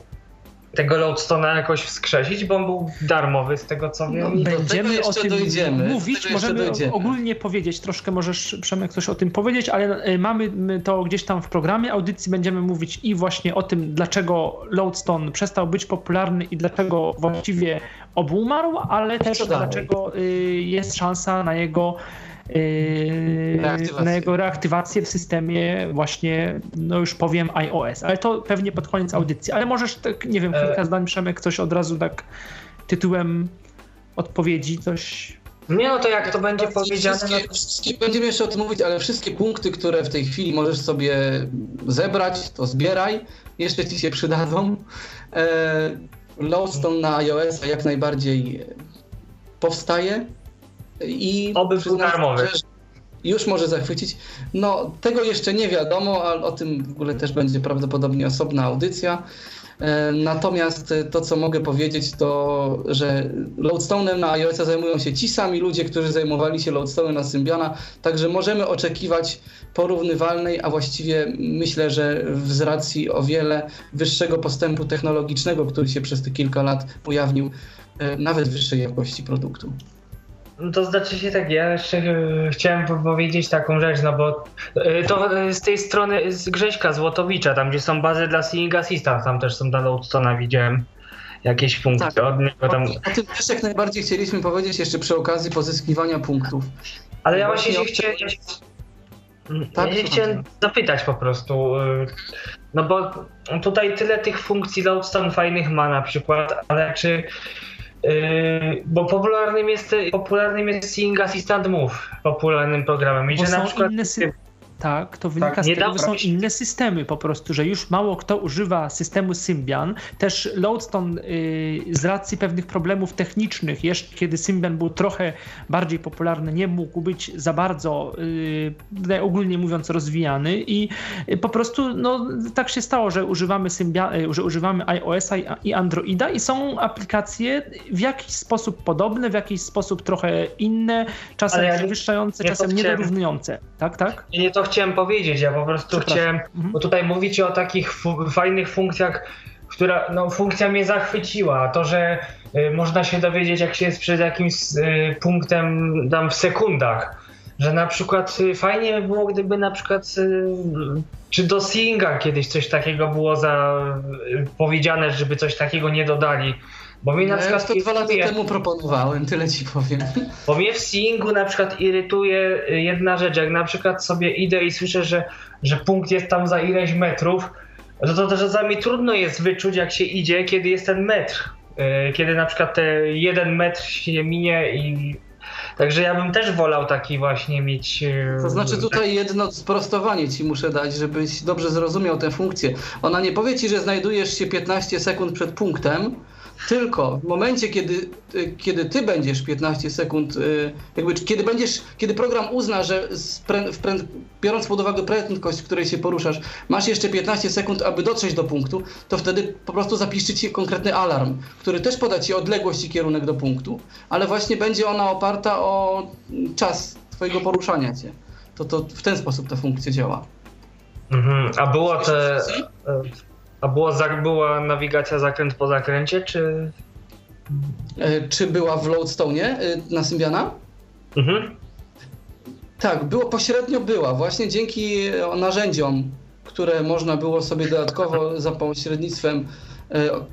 tego Loadstone'a jakoś wskrzesić, bo on był darmowy z tego co wiem. No, będziemy o tym dojdziemy. mówić, możemy dojdziemy. ogólnie powiedzieć, troszkę możesz Przemek coś o tym powiedzieć, ale e, mamy to gdzieś tam w programie audycji, będziemy mówić i właśnie o tym, dlaczego Loadstone przestał być popularny i dlaczego właściwie obumarł, ale też dlaczego y, jest szansa na jego Yy, na jego reaktywację w systemie właśnie, no już powiem iOS, ale to pewnie pod koniec audycji. Ale możesz tak, nie wiem, kilka e... zdań Przemek, coś od razu tak tytułem odpowiedzi, coś... Nie no to jak to będzie powiedziane... Wszystkie, no... wszystkie, będziemy jeszcze o tym mówić, ale wszystkie punkty, które w tej chwili możesz sobie zebrać, to zbieraj, jeszcze ci się przydadzą. E, Lowstone na iOS jak najbardziej powstaje i Oby był darmowy. Już może zachwycić. No, tego jeszcze nie wiadomo, ale o tym w ogóle też będzie prawdopodobnie osobna audycja. E, natomiast to, co mogę powiedzieć, to, że Loadstone'em na iOS zajmują się ci sami ludzie, którzy zajmowali się Loadstone'em na Symbiana, także możemy oczekiwać porównywalnej, a właściwie myślę, że z racji o wiele wyższego postępu technologicznego, który się przez te kilka lat ujawnił, e, nawet wyższej jakości produktu. No to znaczy się tak, ja jeszcze e, chciałem powiedzieć taką rzecz, no bo e, to e, z tej strony z Grześka Złotowicza, tam gdzie są bazy dla Seeing Assista, tam też są dla Loadstona widziałem jakieś funkcje tak. od niego tam. O, tym też jak najbardziej chcieliśmy powiedzieć jeszcze przy okazji pozyskiwania punktów. Ale ja właśnie się chciałem... Tak, ja chciałem zapytać po prostu, no bo tutaj tyle tych funkcji Loadstone fajnych ma na przykład, ale czy bo popularnym jest, popularnym jest Seeing Assistant Move, popularnym programem. I że na przykład... Inne sy- tak, to wynika Tak, z tego, że są inne systemy po prostu, że już mało kto używa systemu Symbian. Też Lodestone y, z racji pewnych problemów technicznych, jeszcze kiedy Symbian był trochę bardziej popularny, nie mógł być za bardzo, y, ogólnie mówiąc, rozwijany i y, po prostu no, tak się stało, że używamy, Symbian, y, że używamy iOS-a i- i Androida i są aplikacje w jakiś sposób podobne, w jakiś sposób trochę inne, czasem ja przewyższające, nie czasem chciałem- niedorównujące. Tak, tak? Nie to chciałem powiedzieć, ja po prostu chciałem, Mhm. bo tutaj mówicie o takich fu- fajnych funkcjach, która, no funkcja mnie zachwyciła, to, że y, można się dowiedzieć jak się jest przed jakimś y, punktem tam w sekundach, że na przykład y, fajnie by było gdyby na przykład y, czy do Singa kiedyś coś takiego było za y, powiedziane, żeby coś takiego nie dodali, bo mnie na Ja przykład to dwa lata temu proponowałem, tyle ci powiem. bo mnie w Singu na przykład irytuje y, jedna rzecz, jak na przykład sobie idę i słyszę, że, że punkt jest tam za ileś metrów, no to, to czasami trudno jest wyczuć jak się idzie, kiedy jest ten metr. Y, Kiedy na przykład te jeden metr się minie i... Także ja bym też wolał taki właśnie mieć... y, To znaczy tutaj jedno sprostowanie ci muszę dać, żebyś dobrze zrozumiał tę funkcję. Ona nie powie ci, że znajdujesz się 15 sekund przed punktem, tylko w momencie, kiedy, y, kiedy ty będziesz 15 sekund, y, jakby kiedy będziesz, kiedy program uzna, że z prę, w prę, biorąc pod uwagę prędkość, w której się poruszasz, masz jeszcze 15 sekund, aby dotrzeć do punktu, to wtedy po prostu zapiszczy ci konkretny alarm, który też poda ci odległość i kierunek do punktu, ale właśnie będzie ona oparta o czas twojego poruszania cię. To, to w ten sposób ta funkcja działa. Mhm. A było te... A było, była nawigacja zakręt po zakręcie, czy... E, Czy była w Lodestone e, na Symbiana? Mhm. Tak, było, pośrednio była. Właśnie dzięki e, narzędziom, które można było sobie dodatkowo za pośrednictwem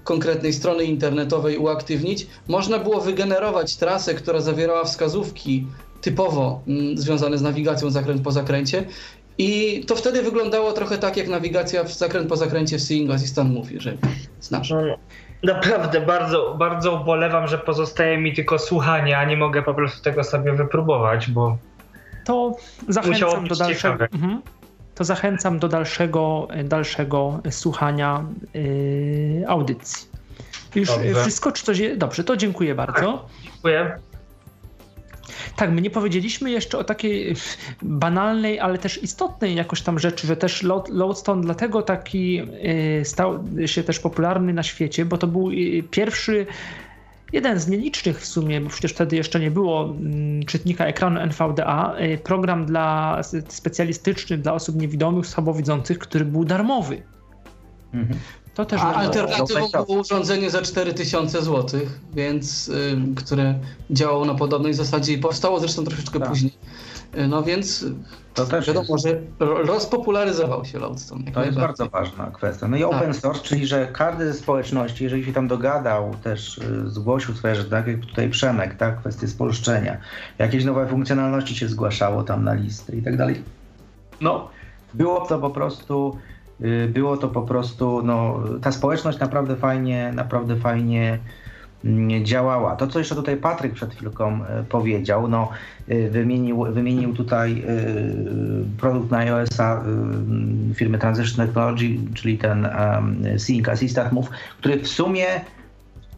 konkretnej strony internetowej uaktywnić, można było wygenerować trasę, która zawierała wskazówki typowo mm, związane z nawigacją zakręt po zakręcie. I to wtedy wyglądało trochę tak, jak nawigacja w zakręt po zakręcie w Seeing Assistant mówi, że znasz. No, Naprawdę bardzo, bardzo ubolewam, że pozostaje mi tylko słuchanie, a nie mogę po prostu tego sobie wypróbować, bo To zachęcam do dalszego. Mhm. To zachęcam do dalszego, dalszego słuchania yy, audycji. Już Dobrze. wszystko, czy coś. je- Dobrze, to dziękuję bardzo. dziękuję. Tak, my nie powiedzieliśmy jeszcze o takiej banalnej, ale też istotnej jakoś tam rzeczy, że też Lo- Lodestone dlatego taki y, stał się też popularny na świecie, bo to był y, pierwszy, jeden z nielicznych w sumie, bo przecież wtedy jeszcze nie było mm, czytnika ekranu NVDA, y, program dla specjalistyczny dla osób niewidomych, słabowidzących, który był darmowy. Mhm. To też A alternatywą było urządzenie za 4000 zł, więc y, które działało na podobnej zasadzie i powstało zresztą troszeczkę Tak. później. Y, No więc To też wiadomo, jest, że ro- rozpopularyzował się Lodestone. jak to jest bardzo ważna kwestia. No i Tak. open source, czyli że każdy ze społeczności, jeżeli się tam dogadał, też y, zgłosił swoje, że tak jak tutaj Przemek, tak, kwestie spolszczenia, jakieś nowe funkcjonalności się zgłaszało tam na listy i tak dalej. No, było to po prostu, było to po prostu, no, ta społeczność naprawdę fajnie, naprawdę fajnie mm, działała. To, co jeszcze tutaj Patryk przed chwilką e, powiedział, no, e, wymienił, wymienił tutaj produkt na iOS-a firmy Transition Technology, czyli ten Sync Assistant Move, który w sumie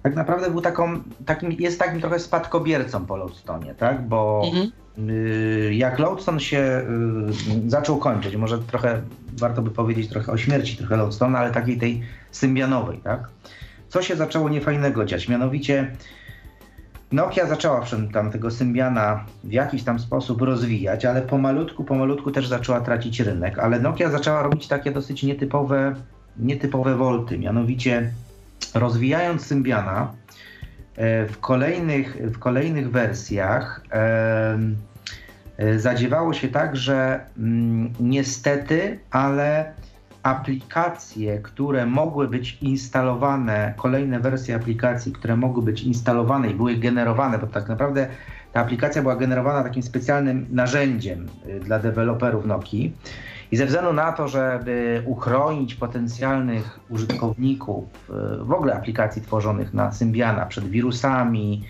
tak naprawdę był taką, takim, jest takim trochę spadkobiercą po Loadstone, tak? Bo Mhm. y, jak Lodestone się y, zaczął kończyć, może trochę warto by powiedzieć trochę o śmierci trochę Lodestone, ale takiej tej symbianowej, tak? Co się zaczęło niefajnego dziać? Mianowicie Nokia zaczęła tam tego Symbiana w jakiś tam sposób rozwijać, ale pomalutku, pomalutku też zaczęła tracić rynek, ale Nokia zaczęła robić takie dosyć nietypowe, nietypowe wolty, mianowicie rozwijając Symbiana e, w kolejnych, w kolejnych wersjach em, e, zadziewało się tak, że mm, niestety, ale aplikacje, które mogły być instalowane, kolejne wersje aplikacji, które mogły być instalowane i były generowane, bo tak naprawdę ta aplikacja była generowana takim specjalnym narzędziem y, dla deweloperów Nokii. I ze względu na to, żeby uchronić potencjalnych użytkowników y, w ogóle aplikacji tworzonych na Symbiana przed wirusami,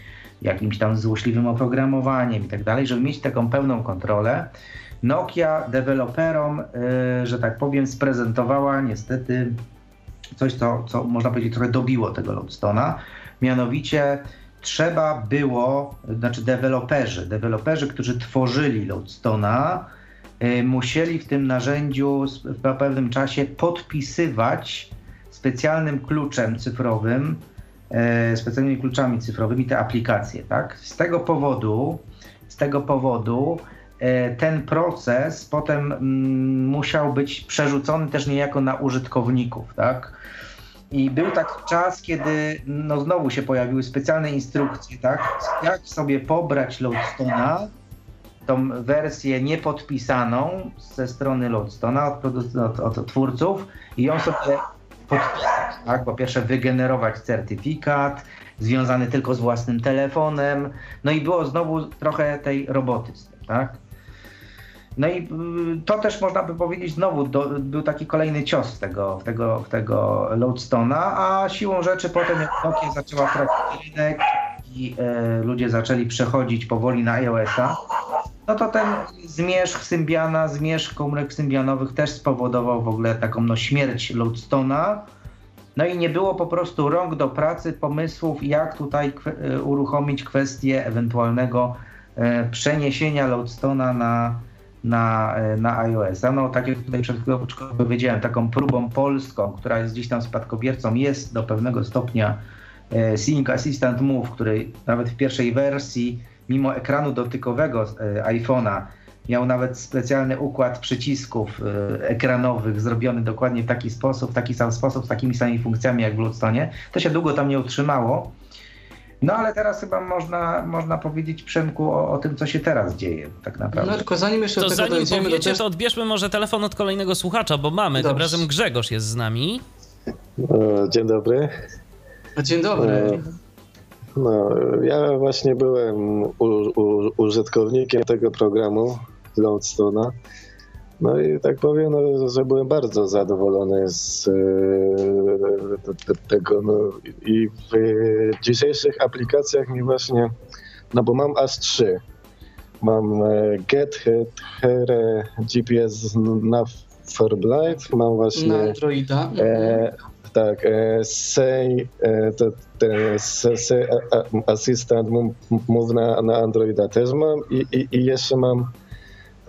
jakimś tam złośliwym oprogramowaniem i tak dalej, żeby mieć taką pełną kontrolę, Nokia deweloperom, że tak powiem, sprezentowała niestety coś, co, co można powiedzieć trochę dobiło tego Loadstone'a. Mianowicie trzeba było, znaczy deweloperzy, deweloperzy, którzy tworzyli Loadstone'a, musieli w tym narzędziu w pewnym czasie podpisywać specjalnym kluczem cyfrowym, specjalnymi kluczami cyfrowymi te aplikacje, tak? Z tego powodu, z tego powodu ten proces potem mm, musiał być przerzucony też niejako na użytkowników, tak? I był taki czas, kiedy no znowu się pojawiły specjalne instrukcje, tak? Jak sobie pobrać Loadstone'a, tą wersję niepodpisaną ze strony Loadstone'a od, od, od, twórców i ją sobie podpisać, tak? Po pierwsze wygenerować certyfikat związany tylko z własnym telefonem, no i było znowu trochę tej roboty z tym, tak? No i to też można by powiedzieć znowu do, był taki kolejny cios tego, tego, tego Loadstone'a, a siłą rzeczy potem jak Nokia zaczęła tracić rynek i e, ludzie zaczęli przechodzić powoli na iOS-a, no to ten zmierzch Symbiana, zmierzch komórek symbianowych też spowodował w ogóle taką no, śmierć Loadstone'a. No i nie było po prostu rąk do pracy, pomysłów, jak tutaj kwe uruchomić kwestię ewentualnego e, przeniesienia Loadstone'a na na, na iOS-a. No tak jak tutaj przed chwilą powiedziałem, taką próbą polską, która jest gdzieś tam spadkobiercą, jest do pewnego stopnia e, Sync Assistant Move, który nawet w pierwszej wersji, mimo ekranu dotykowego e, iPhone'a, miał nawet specjalny układ przycisków e, ekranowych zrobiony dokładnie w taki sposób, w taki sam sposób, z takimi samymi funkcjami jak w Bloodstone. To się długo tam nie utrzymało. No ale teraz chyba można, można powiedzieć, Przemku, o, o tym, co się teraz dzieje tak naprawdę. No tylko zanim jeszcze to do zanim dojdziemy... powiecie, to, to odbierzmy może telefon od kolejnego słuchacza, bo mamy. Tym Dobrze. razem Grzegorz jest z nami. E, Dzień dobry. Dzień dobry. No, ja właśnie byłem u, u, użytkownikiem tego programu Loadstone'a. No i tak powiem, no, że byłem bardzo zadowolony z e, te- te- tego. No, I w dzisiejszych aplikacjach mi właśnie, no bo mam aż trzy. Mam e, Get, Head, Here, GPS Nav for Blind, mam właśnie... Na Androida. E, a, Assistant Move move na, na Androida też mam i, i, i jeszcze mam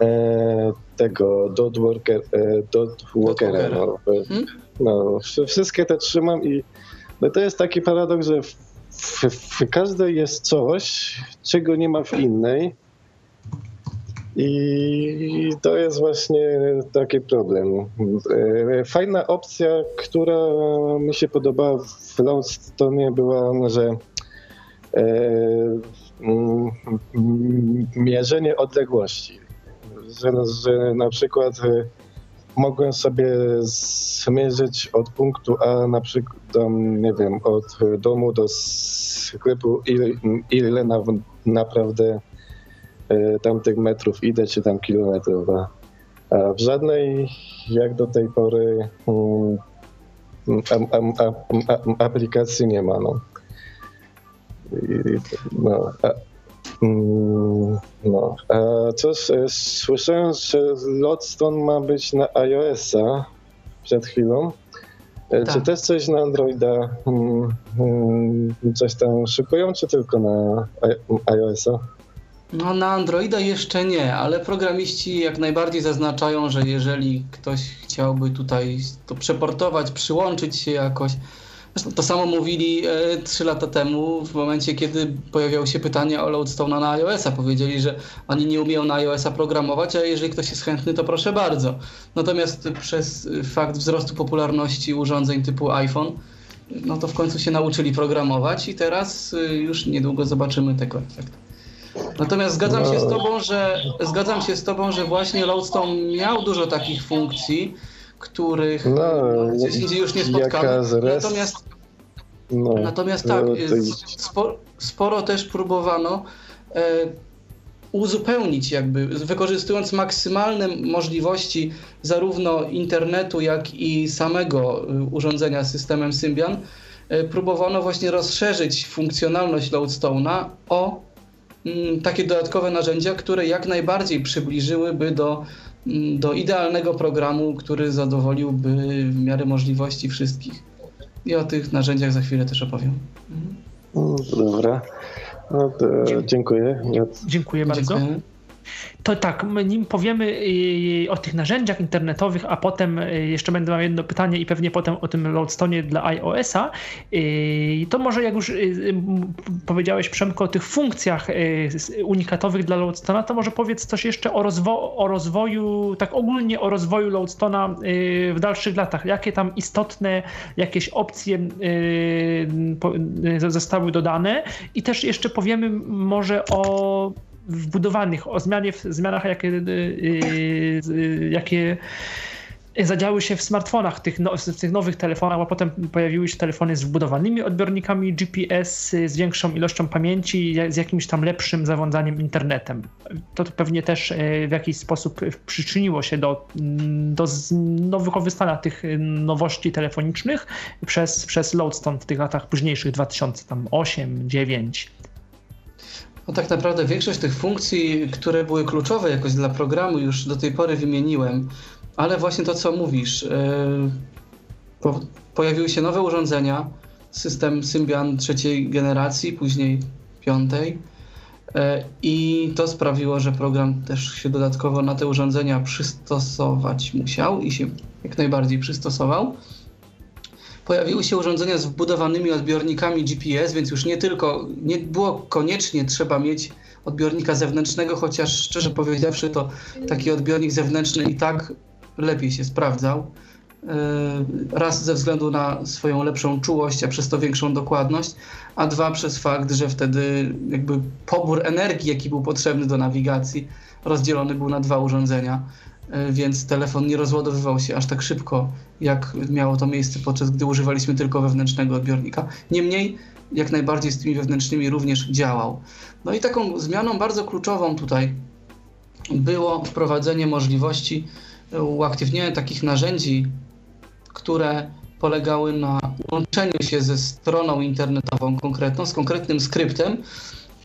e, tego Dot Worker, e, Dot Walkera. No, Mhm. no, wszy- wszystkie te trzymam i no to jest taki paradoks, że w, w, w każdej jest coś, czego nie ma w innej. I to jest właśnie taki problem. E, Fajna opcja, która mi się podobała w Loadstone była, że e, mierzenie odległości. Że, że na przykład e, mogłem sobie zmierzyć od punktu A na przykład, nie wiem, od domu do sklepu, ile, ile na, naprawdę tamtych metrów idę, czy tam kilometrów. A, w żadnej, jak do tej pory, mm, a, a, a, a, aplikacji nie ma. No. I, no, a, mm, no. Coś, e, słyszałem, że Lodstone ma być na iOS-a przed chwilą. Czy Tak. też coś na Androida mm, mm, coś tam szykują, czy tylko na iOS-a? No na Androida jeszcze nie, ale programiści jak najbardziej zaznaczają, że jeżeli ktoś chciałby tutaj to przeportować, przyłączyć się jakoś, zresztą to samo mówili e, 3 lata temu, w momencie kiedy pojawiało się pytanie o Loadstone'a na iOS-a. Powiedzieli, że oni nie umieją na iOS-a programować, a jeżeli ktoś jest chętny, to proszę bardzo. Natomiast przez fakt wzrostu popularności urządzeń typu iPhone, no to w końcu się nauczyli programować i teraz y, już niedługo zobaczymy tego efektu. Natomiast zgadzam się z tobą, że zgadzam się z tobą, że właśnie Loadstone miał dużo takich funkcji, których No, no, gdzieś indziej już nie spotkamy. Natomiast, No, natomiast tak, no, i- sporo, sporo też próbowano e, uzupełnić jakby, wykorzystując maksymalne możliwości zarówno internetu, jak i samego y, urządzenia systemem Symbian, e, próbowano właśnie rozszerzyć funkcjonalność Loadstone'a o takie dodatkowe narzędzia, które jak najbardziej przybliżyłyby do, mm, do idealnego programu, który zadowoliłby w miarę możliwości wszystkich. I o tych narzędziach za chwilę też opowiem. Dobra. No dziękuję. Dziękuję bardzo. Dziękuję. To tak, nim powiemy y, o tych narzędziach internetowych, a potem y, jeszcze będę miał jedno pytanie i pewnie potem o tym Loadstone dla iOS-a, y, to może jak już powiedziałeś Przemko o tych funkcjach unikatowych dla Loadstone'a, to może powiedz coś jeszcze o, rozwo o rozwoju, tak ogólnie o rozwoju Loadstone'a w dalszych latach. Jakie tam istotne jakieś opcje zostały dodane i też jeszcze powiemy może o wbudowanych, o zmianie, zmianach, jakie, y, y, y, jakie zadziały się w smartfonach, tych, no, w tych nowych telefonach, a potem pojawiły się telefony z wbudowanymi odbiornikami GPS, z większą ilością pamięci, z jakimś tam lepszym zarządzaniem internetem. To pewnie też w jakiś sposób przyczyniło się do, do nowych powstania tych nowości telefonicznych przez, przez Lodestone w tych latach późniejszych, 2008, 2009. No tak naprawdę większość tych funkcji, które były kluczowe jakoś dla programu już do tej pory wymieniłem, ale właśnie to co mówisz, yy, pojawiły się nowe urządzenia, system Symbian trzeciej generacji, później piątej yy, i to sprawiło, że program też się dodatkowo na te urządzenia przystosować musiał i się jak najbardziej przystosował pojawiły się urządzenia z wbudowanymi odbiornikami GPS, więc już nie tylko, nie było koniecznie trzeba mieć odbiornika zewnętrznego, chociaż szczerze powiedziawszy, to taki odbiornik zewnętrzny i tak lepiej się sprawdzał. E, raz ze względu na swoją lepszą czułość, a przez to większą dokładność, a dwa przez fakt, że wtedy jakby pobór energii, jaki był potrzebny do nawigacji, rozdzielony był na dwa urządzenia. E, więc telefon nie rozładowywał się aż tak szybko, jak miało to miejsce podczas gdy używaliśmy tylko wewnętrznego odbiornika. Niemniej, jak najbardziej z tymi wewnętrznymi również działał. No i taką zmianą bardzo kluczową tutaj było wprowadzenie możliwości uaktywnienia takich narzędzi, które polegały na łączeniu się ze stroną internetową konkretną, z konkretnym skryptem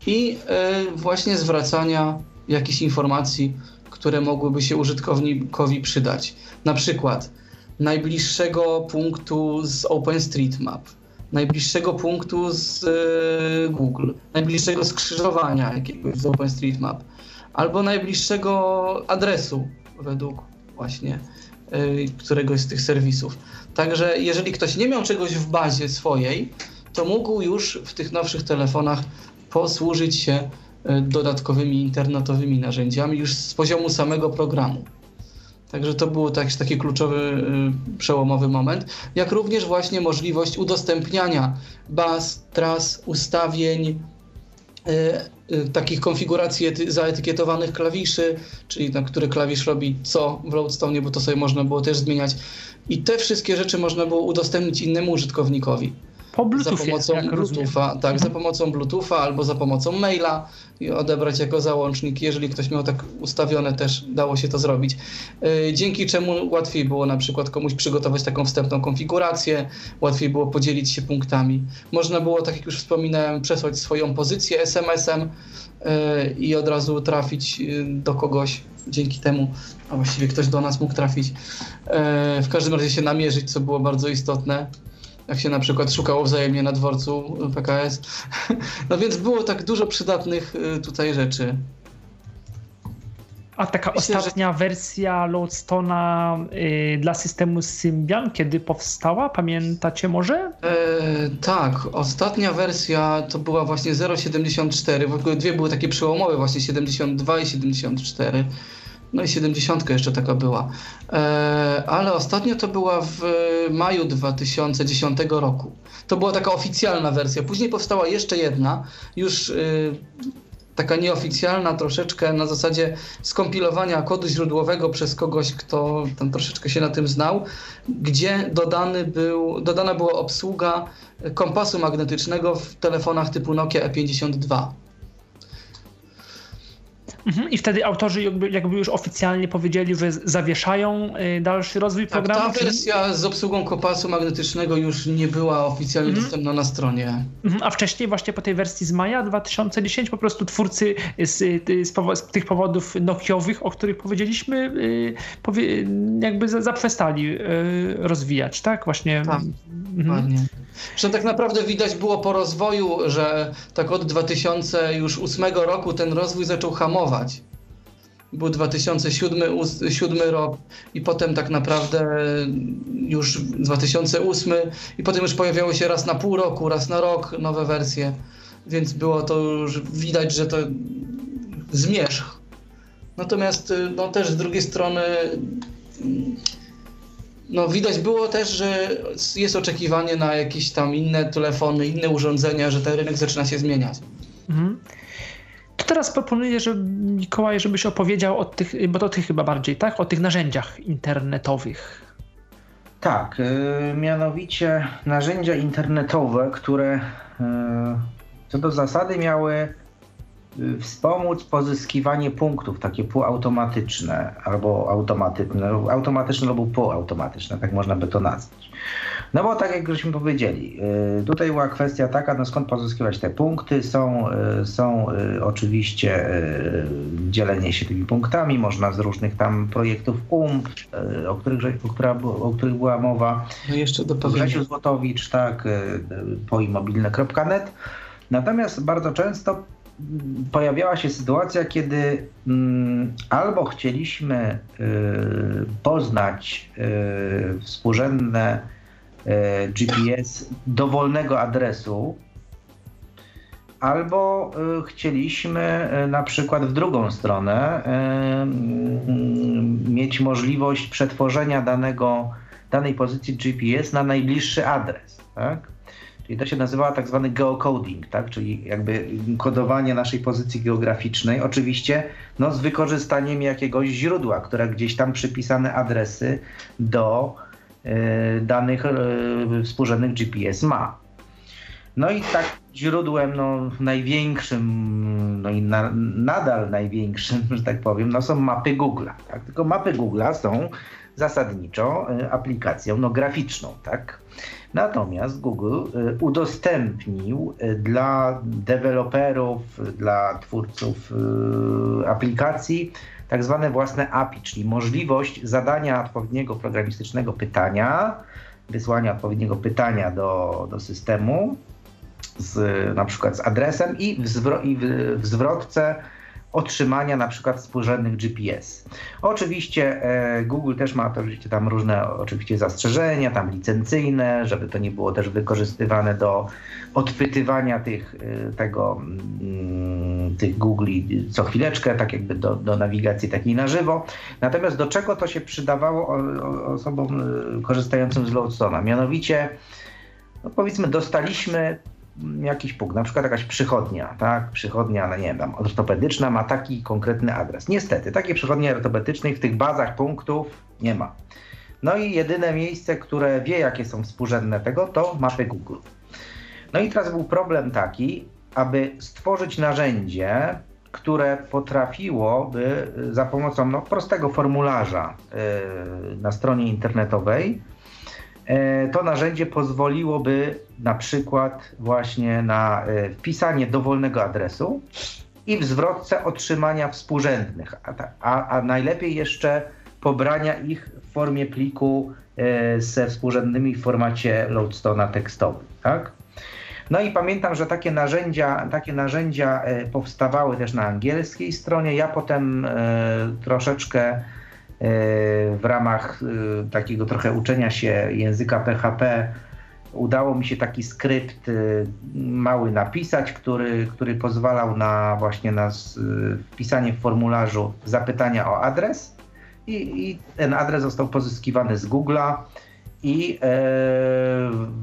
i e, właśnie zwracania jakichś informacji które mogłyby się użytkownikowi przydać. Na przykład najbliższego punktu z OpenStreetMap, najbliższego punktu z e, Google, najbliższego skrzyżowania jakiegoś z OpenStreetMap, albo najbliższego adresu według właśnie e, któregoś z tych serwisów. Także jeżeli ktoś nie miał czegoś w bazie swojej, to mógł już w tych nowszych telefonach posłużyć się dodatkowymi internetowymi narzędziami już z poziomu samego programu. Także to był taki, taki kluczowy, e, przełomowy moment, jak również właśnie możliwość udostępniania baz, tras, ustawień, e, takich konfiguracji zaetykietowanych klawiszy, czyli na które klawisz robi co w Loadstone, bo to sobie można było też zmieniać. I te wszystkie rzeczy można było udostępnić innemu użytkownikowi. Po Bluetoothie, za pomocą Bluetootha, tak, za pomocą Bluetootha albo za pomocą maila i odebrać jako załącznik. Jeżeli ktoś miał tak ustawione, też dało się to zrobić. Y, dzięki czemu łatwiej było na przykład komuś przygotować taką wstępną konfigurację, łatwiej było podzielić się punktami. Można było, tak jak już wspominałem, przesłać swoją pozycję SMS-em y, i od razu trafić y, do kogoś dzięki temu, a właściwie ktoś do nas mógł trafić. W każdym razie się namierzyć, co było bardzo istotne jak się na przykład szukało wzajemnie na dworcu PKS. No więc było tak dużo przydatnych y, tutaj rzeczy. A taka Myślę, ostatnia że... wersja Loadstone'a y, dla systemu Symbian, kiedy powstała? Pamiętacie może? E, tak, ostatnia wersja to była właśnie 0.74. W ogóle dwie były takie przełomowe, właśnie 72 i 74. No i 70 jeszcze taka była. E, ale ostatnio to była w maju 2010 roku. To była taka oficjalna wersja. Później powstała jeszcze jedna, już y, taka nieoficjalna, troszeczkę na zasadzie skompilowania kodu źródłowego przez kogoś, kto tam troszeczkę się na tym znał, gdzie dodany był, dodana była obsługa kompasu magnetycznego w telefonach typu Nokia E52. Mhm. I wtedy autorzy jakby, jakby, już oficjalnie powiedzieli, że zawieszają y, dalszy rozwój tak, programu? Ta wersja z obsługą kopasu magnetycznego już nie była oficjalnie mhm. dostępna na stronie. Mhm. A wcześniej właśnie po tej wersji z maja 2010 po prostu twórcy z, z, powo z tych powodów nokiowych, o których powiedzieliśmy, y, powie jakby zaprzestali y, rozwijać, tak? Właśnie. Tak, mhm. Zresztą tak naprawdę widać było po rozwoju, że tak od 2008 roku ten rozwój zaczął hamować. Był 2007 rok i potem tak naprawdę już 2008 i potem już pojawiały się raz na pół roku, raz na rok nowe wersje, więc było to już widać, że to zmierzch. Natomiast no też z drugiej strony no widać było też, że jest oczekiwanie na jakieś tam inne telefony, inne urządzenia, że ten rynek zaczyna się zmieniać. Mhm. To teraz proponuję, że Mikołaj, żebyś opowiedział o tych, bo to ty chyba bardziej, tak? O tych narzędziach internetowych. Tak, yy, mianowicie narzędzia internetowe, które yy, co do zasady miały Y, wspomóc pozyskiwanie punktów, takie półautomatyczne albo automatyczne, automatyczne albo półautomatyczne, tak można by to nazwać. No bo tak jak żeśmy powiedzieli, y, tutaj była kwestia taka, no skąd pozyskiwać te punkty. Są, y, są oczywiście dzielenie się tymi punktami, można z różnych tam projektów UMP, o których, o, która, o których była mowa. No jeszcze do Grzesiu Złotowicz, tak, poimobilne.net. Natomiast bardzo często pojawiała się sytuacja, kiedy mm, albo chcieliśmy y, poznać y, współrzędne y, GPS dowolnego adresu, albo chcieliśmy na przykład w drugą stronę mieć możliwość przetworzenia danego, danej pozycji GPS na najbliższy adres. Tak? Czyli to się nazywa tak zwany geocoding, tak? czyli jakby kodowanie naszej pozycji geograficznej, oczywiście no, z wykorzystaniem jakiegoś źródła, które gdzieś tam przypisane adresy do y, danych y, współrzędnych GPS ma. No i tak źródłem no, największym, no i na, nadal największym, że tak powiem, no, są mapy Google'a. Tak? Tylko mapy Google'a są zasadniczo y, aplikacją no, graficzną. Tak? Natomiast Google y, udostępnił y, dla deweloperów, dla twórców y, aplikacji tak zwane własne API, czyli możliwość zadania odpowiedniego programistycznego pytania, wysłania odpowiedniego pytania do, do systemu, z, na przykład z adresem i w, zwro, i w, w zwrotce otrzymania na przykład współrzędnych GPS. Oczywiście e, Google też ma oczywiście tam różne oczywiście zastrzeżenia, tam licencyjne, żeby to nie było też wykorzystywane do odpytywania tych, e, tego, mm, tych co chwileczkę, tak jakby do, do nawigacji takiej na żywo. Natomiast do czego to się przydawało osobom e, korzystającym z Loadstone'a? Mianowicie, no powiedzmy, dostaliśmy jakiś punkt, na przykład jakaś przychodnia, tak? Przychodnia, no nie wiem, ortopedyczna ma taki konkretny adres. Niestety, takiej przychodni ortopedycznej w tych bazach punktów nie ma. No i jedyne miejsce, które wie, jakie są współrzędne tego, to mapy Google. No i teraz był problem taki, aby stworzyć narzędzie, które potrafiłoby za pomocą no, prostego formularza yy, na stronie internetowej to narzędzie pozwoliłoby na przykład właśnie na e, wpisanie dowolnego adresu i w zwrotce otrzymania współrzędnych, a, a, a najlepiej jeszcze pobrania ich w formie pliku e, ze współrzędnymi w formacie Loadstone'a tekstowym. Tak? No i pamiętam, że takie narzędzia, takie narzędzia powstawały też na angielskiej stronie. Ja potem troszeczkę E, w ramach e, takiego trochę uczenia się języka PHP udało mi się taki skrypt e, mały napisać, który, który pozwalał na właśnie na wpisanie w formularzu zapytania o adres i, i ten adres został pozyskiwany z Google'a i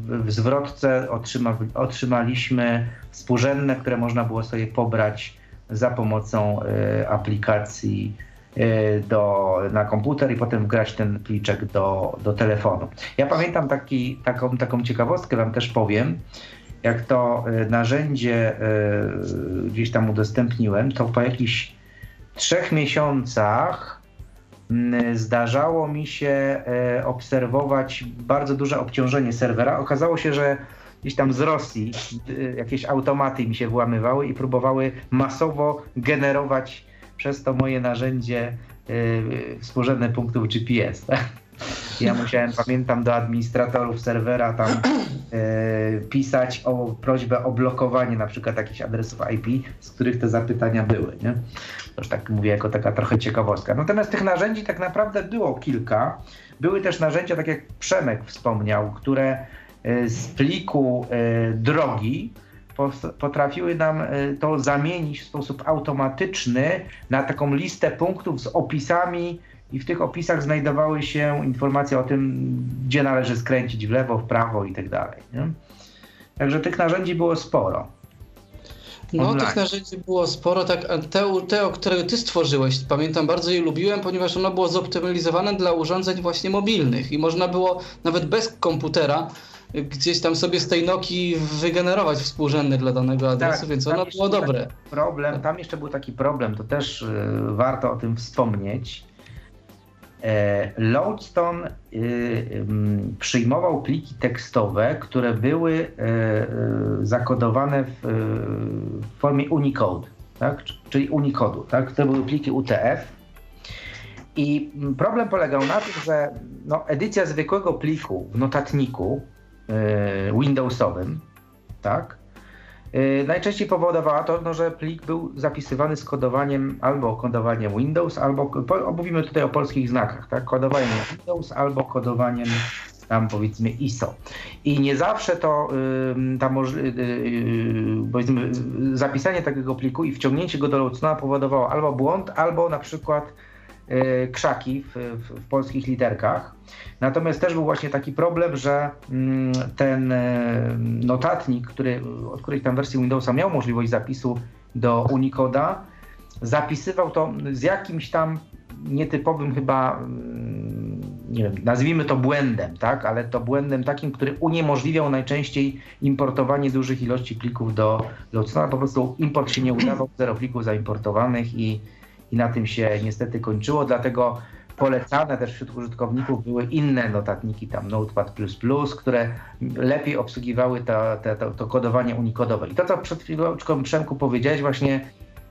w zwrotce otrzyma, otrzymaliśmy współrzędne, które można było sobie pobrać za pomocą aplikacji E, do, na komputer i potem wgrać ten pliczek do, do telefonu. Ja pamiętam taki, taką, taką ciekawostkę, wam też powiem. Jak to e, narzędzie e, gdzieś tam udostępniłem, to po jakichś trzech miesiącach zdarzało mi się e, obserwować bardzo duże obciążenie serwera. Okazało się, że gdzieś tam z Rosji jakieś automaty mi się włamywały i próbowały masowo generować przez to moje narzędzie y, współrzędne punktów GPS. Tak? Ja musiałem, pamiętam, do administratorów serwera tam e, pisać o prośbę o blokowanie na przykład jakichś adresów IP, z których te zapytania były. Nie? To już tak mówię jako taka trochę ciekawostka. Natomiast tych narzędzi tak naprawdę było kilka. Były też narzędzia, tak jak Przemek wspomniał, które e, z pliku e, drogi potrafiły nam to zamienić w sposób automatyczny na taką listę punktów z opisami i w tych opisach znajdowały się informacje o tym, gdzie należy skręcić w lewo, w prawo i tak dalej. Także tych narzędzi było sporo. No, Online. tych narzędzi było sporo, tak, te, te, które ty stworzyłeś, pamiętam, bardzo je lubiłem, ponieważ ono było zoptymalizowane dla urządzeń właśnie mobilnych i można było nawet bez komputera gdzieś tam sobie z tej Nokii wygenerować współrzędny dla danego adresu, tak, więc ono było dobre. Problem, tam jeszcze był taki problem, to też y, warto o tym wspomnieć, E, Lodestone y, przyjmował pliki tekstowe, które były e, e, zakodowane w formie Unicode, tak? czyli Unicodu. Tak? To były pliki UTF. I problem polegał na tym, że no, edycja zwykłego pliku w notatniku Windowsowym, tak, Y, najczęściej powodowała to, no, że plik był zapisywany z kodowaniem albo kodowaniem Windows, albo mówimy tutaj o polskich znakach, tak? Kodowaniem Windows albo kodowaniem tam powiedzmy ISO. I nie zawsze to tam powiedzmy, zapisanie takiego pliku i wciągnięcie go do Lucna powodowało albo błąd, albo na przykład y, krzaki w, w, w polskich literkach. Natomiast też był właśnie taki problem, że mm, ten e, notatnik, który, od której tam wersji Windowsa miał możliwość zapisu do Unicoda, zapisywał to z jakimś tam nietypowym chyba, mm, nie wiem, nazwijmy to błędem, tak, ale to błędem takim, który uniemożliwiał najczęściej importowanie dużych ilości plików do Lotstona. Po prostu import się nie udawał, zero plików zaimportowanych i, i na tym się niestety kończyło, dlatego polecane też wśród użytkowników były inne notatniki, tam Notepad++, które lepiej obsługiwały to, to, to, kodowanie unikodowe. I to, co przed chwileczką Przemku powiedziałeś, właśnie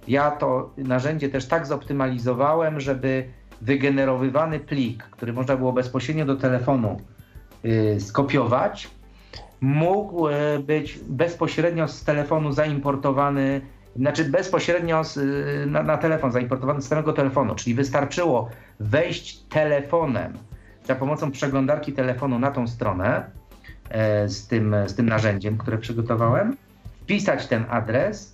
ja to narzędzie też tak zoptymalizowałem, żeby wygenerowywany plik, który można było bezpośrednio do telefonu yy, skopiować, mógł yy, być bezpośrednio z telefonu zaimportowany znaczy bezpośrednio z, na, na, telefon, zaimportowany z samego telefonu, czyli wystarczyło wejść telefonem za pomocą przeglądarki telefonu na tą stronę e, z, tym, z tym narzędziem, które przygotowałem, wpisać ten adres,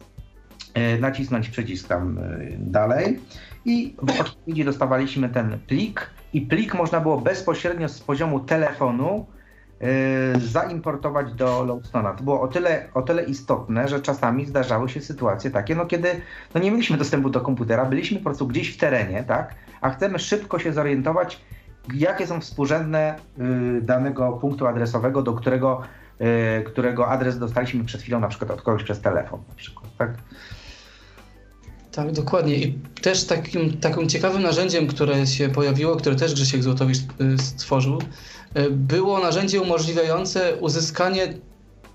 e, nacisnąć przycisk tam e, dalej i w odpowiedzi dostawaliśmy ten plik i plik można było bezpośrednio z poziomu telefonu Y, zaimportować do Lodestona. To było o tyle, o tyle istotne, że czasami zdarzały się sytuacje takie, no kiedy no nie mieliśmy dostępu do komputera, byliśmy po prostu gdzieś w terenie, tak, a chcemy szybko się zorientować, jakie są współrzędne y, danego punktu adresowego, do którego, y, którego adres dostaliśmy przed chwilą na przykład od kogoś przez telefon na przykład, tak. Tak, dokładnie. I też takim, takim ciekawym narzędziem, które się pojawiło, które też Grzesiek Złotowicz stworzył, E, było narzędzie umożliwiające uzyskanie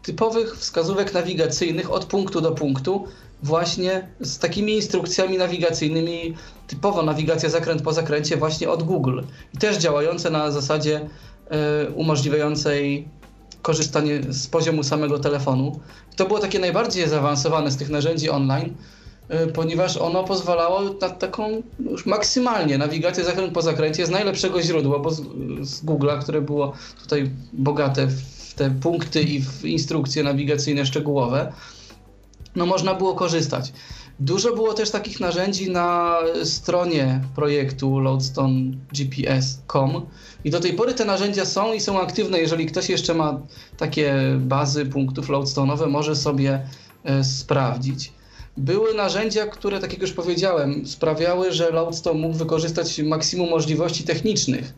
typowych wskazówek nawigacyjnych od punktu do punktu, właśnie z takimi instrukcjami nawigacyjnymi, typowo nawigacja zakręt po zakręcie, właśnie od Google. I też działające na zasadzie y, umożliwiającej korzystanie z poziomu samego telefonu. To było takie najbardziej zaawansowane z tych narzędzi online, E, ponieważ ono pozwalało na taką już maksymalnie nawigację zakręt po zakręcie z najlepszego źródła, bo z, z Google'a, które było tutaj bogate w te punkty i w instrukcje nawigacyjne szczegółowe, no można było korzystać. Dużo było też takich narzędzi na stronie projektu loadstone.gps.com i do tej pory te narzędzia są i są aktywne. Jeżeli ktoś jeszcze ma takie bazy punktów loadstone'owe, może sobie e, sprawdzić były narzędzia, które, tak jak już powiedziałem, sprawiały, że Loudstone mógł wykorzystać maksimum możliwości technicznych.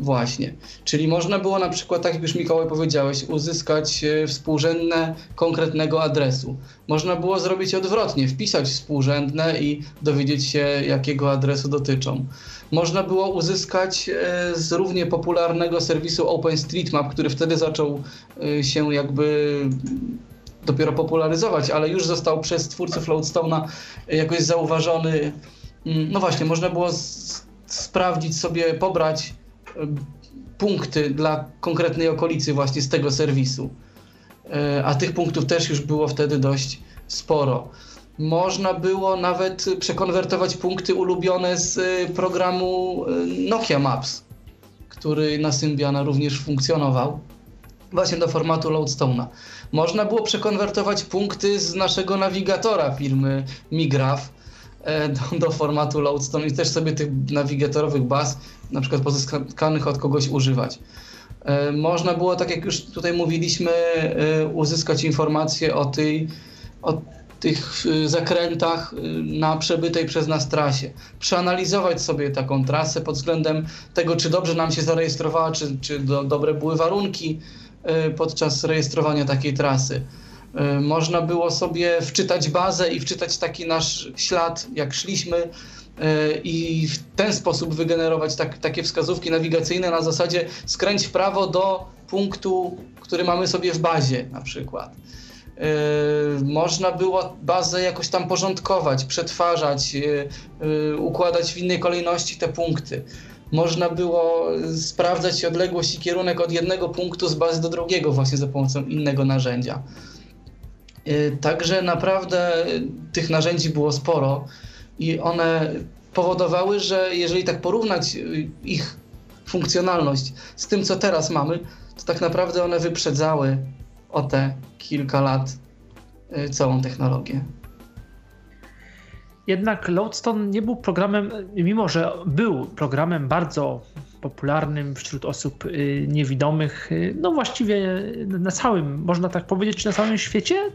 Właśnie. Czyli można było na przykład, tak jak już Mikołaj powiedziałeś, uzyskać e, współrzędne konkretnego adresu. Można było zrobić odwrotnie, wpisać współrzędne i dowiedzieć się, jakiego adresu dotyczą. Można było uzyskać e, z równie popularnego serwisu OpenStreetMap, który wtedy zaczął e, się jakby dopiero popularyzować, ale już został przez twórców Loadstone'a jakoś zauważony. Mm, no właśnie, można było sprawdzić sobie, pobrać punkty dla konkretnej okolicy właśnie z tego serwisu. E, a tych punktów też już było wtedy dość sporo. Można było nawet przekonwertować punkty ulubione z e, programu e, Nokia Maps, który na Symbiana również funkcjonował, właśnie do formatu Loadstone'a. Można było przekonwertować punkty z naszego nawigatora firmy Migraph, E, do, do, formatu Loadstone i też sobie tych nawigatorowych baz, na przykład pozyskanych od kogoś używać. E, można było, tak jak już tutaj mówiliśmy, e, uzyskać informacje o, tej, o tych zakrętach na przebytej przez nas trasie. Przeanalizować sobie taką trasę pod względem tego, czy dobrze nam się zarejestrowała, czy, czy do, dobre były warunki podczas rejestrowania takiej trasy. Y, można było sobie wczytać bazę i wczytać taki nasz ślad, jak szliśmy, y, i w ten sposób wygenerować tak, takie wskazówki nawigacyjne na zasadzie skręć w prawo do punktu, który mamy sobie w bazie na przykład. Y, można było bazę jakoś tam porządkować, przetwarzać, układać w innej kolejności te punkty. Można było sprawdzać odległość i kierunek od jednego punktu z bazy do drugiego właśnie za pomocą innego narzędzia. Y, także naprawdę tych narzędzi było sporo i one powodowały, że jeżeli tak porównać y, ich funkcjonalność z tym, co teraz mamy, to tak naprawdę one wyprzedzały o te kilka lat y, całą technologię. Jednak Lodestone nie był programem, mimo że był programem bardzo popularnym wśród osób niewidomych, no właściwie na całym, można tak powiedzieć, na całym świecie,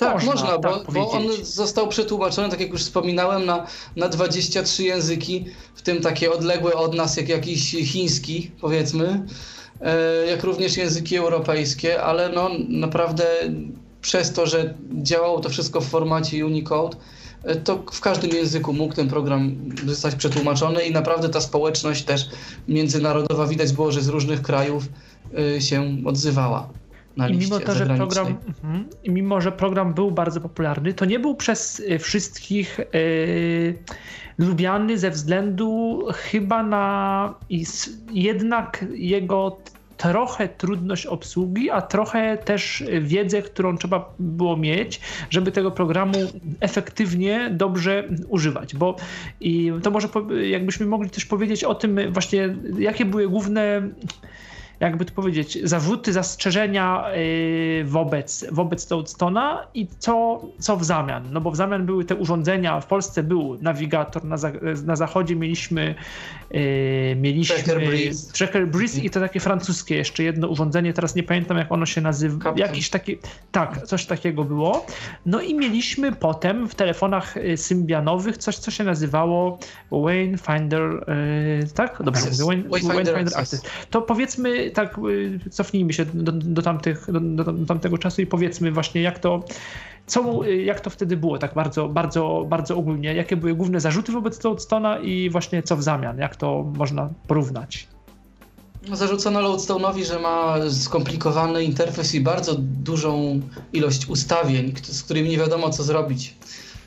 tak, można, można tak bo, bo, on został przetłumaczony, tak jak już wspominałem, na, na 23 języki, w tym takie odległe od nas, jak jakiś chiński, powiedzmy, e, jak również języki europejskie, ale no naprawdę przez to, że działało to wszystko w formacie Unicode, to w każdym języku mógł ten program zostać przetłumaczony i naprawdę ta społeczność też międzynarodowa widać było, że z różnych krajów e, się odzywała na I mimo to, że program, mhm. i mimo, że program był bardzo popularny, to nie był przez y, wszystkich yy, lubiany ze względu chyba na jednak jego trochę trudność obsługi, a trochę też wiedzę, którą trzeba było mieć, żeby tego programu efektywnie, dobrze używać. Bo i to może jakbyśmy mogli też powiedzieć o tym właśnie, jakie były główne jakby to powiedzieć, zarzuty, zastrzeżenia y, wobec, wobec Toadstona i co, co w zamian. No bo w zamian były te urządzenia, w Polsce był nawigator, na, za, na zachodzie mieliśmy y, mieliśmy Tracker Breeze. Tracker Breeze i to takie francuskie jeszcze jedno urządzenie, teraz nie pamiętam jak ono się nazywa, jakiś taki, tak, coś takiego było. No i mieliśmy potem w telefonach y, symbianowych coś, co się nazywało Wayne Finder, tak? Dobrze, Wayne, Wayne Finder. Access. To powiedzmy tak y, cofnijmy się do, do, tamtych, do, do, tamtego czasu i powiedzmy właśnie jak to, co, y, jak to wtedy było, tak bardzo, bardzo, bardzo ogólnie, jakie były główne zarzuty wobec Loadstona i właśnie co w zamian, jak to można porównać. No, zarzucono Loadstone'owi, że ma skomplikowany interfejs i bardzo dużą ilość ustawień, z którymi nie wiadomo co zrobić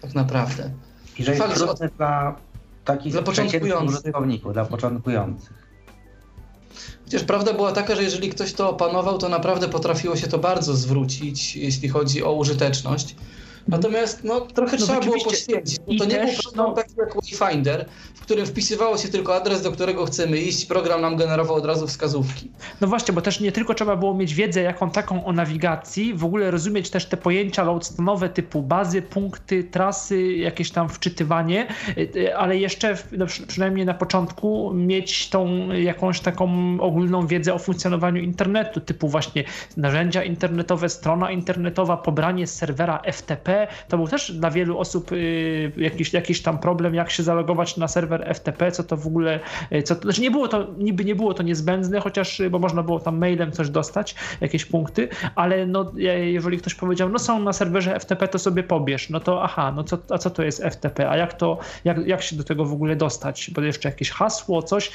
tak naprawdę. I że jest Fakt, trudny dla takich dla początkujących użytkowników, dla początkujących. Chociaż prawda była taka, że jeżeli ktoś to opanował, to naprawdę potrafiło się to bardzo zwrócić, jeśli chodzi o użyteczność. Natomiast no, trochę no, trzeba było poświęcić. To nie też, był program no... taki jak Wayfinder, w którym wpisywało się tylko adres, do którego chcemy iść, program nam generował od razu wskazówki. No właśnie, bo też nie tylko trzeba było mieć wiedzę jaką taką o nawigacji, w ogóle rozumieć też te pojęcia loadstone'owe typu bazy, punkty, trasy, jakieś tam wczytywanie, y, ale jeszcze no, przynajmniej na początku mieć tą jakąś taką ogólną wiedzę o funkcjonowaniu internetu, typu właśnie narzędzia internetowe, strona internetowa, pobranie z serwera FTP, To był też dla wielu osób y, jakiś, jakiś tam problem, jak się zalogować na serwer FTP, co to w ogóle, y, co to, znaczy nie było to, niby nie było to niezbędne, chociaż, bo można było tam mailem coś dostać, jakieś punkty, ale no, jeżeli ktoś powiedział, no są na serwerze FTP, to sobie pobierz, no to aha, no co, a co to jest FTP, a jak to, jak, jak się do tego w ogóle dostać, bo jeszcze jakieś hasło, coś,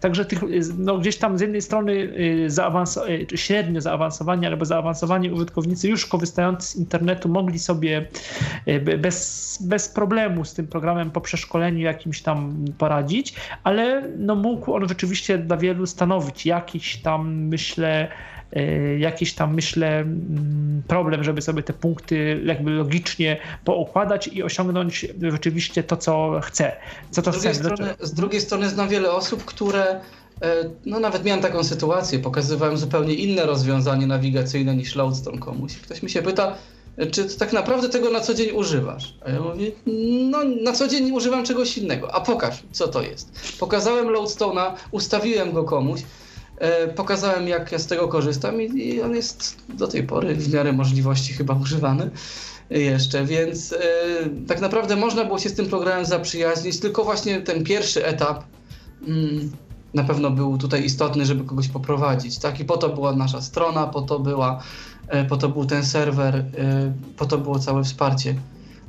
także tych, no gdzieś tam z jednej strony zaawans średnio zaawansowani albo zaawansowani użytkownicy już korzystający z internetu mogli sobie e, bez, bez problemu z tym programem po przeszkoleniu jakimś tam poradzić, ale no mógł on rzeczywiście dla wielu stanowić jakiś tam, myślę, e, jakiś tam, myślę, mm, problem, żeby sobie te punkty jakby logicznie poukładać i osiągnąć rzeczywiście to, co chce. Co to z, drugiej chce. Strony, z drugiej strony znam wiele osób, które E, no nawet miałem taką sytuację, pokazywałem zupełnie inne rozwiązanie nawigacyjne niż Loadstone komuś. Ktoś mi się pyta, czy tak naprawdę tego na co dzień używasz? A ja mówię, no na co dzień używam czegoś innego. A pokaż, co to jest. Pokazałem Loadstone'a, ustawiłem go komuś, e, pokazałem jak ja z tego korzystam i, i, on jest do tej pory w miarę możliwości chyba używany jeszcze, więc e, tak naprawdę można było się z tym programem zaprzyjaźnić, tylko właśnie ten pierwszy etap mm, na pewno był tutaj istotny, żeby kogoś poprowadzić. Tak? I po to była nasza strona, po to, była, po to był ten serwer, e, po to było całe wsparcie.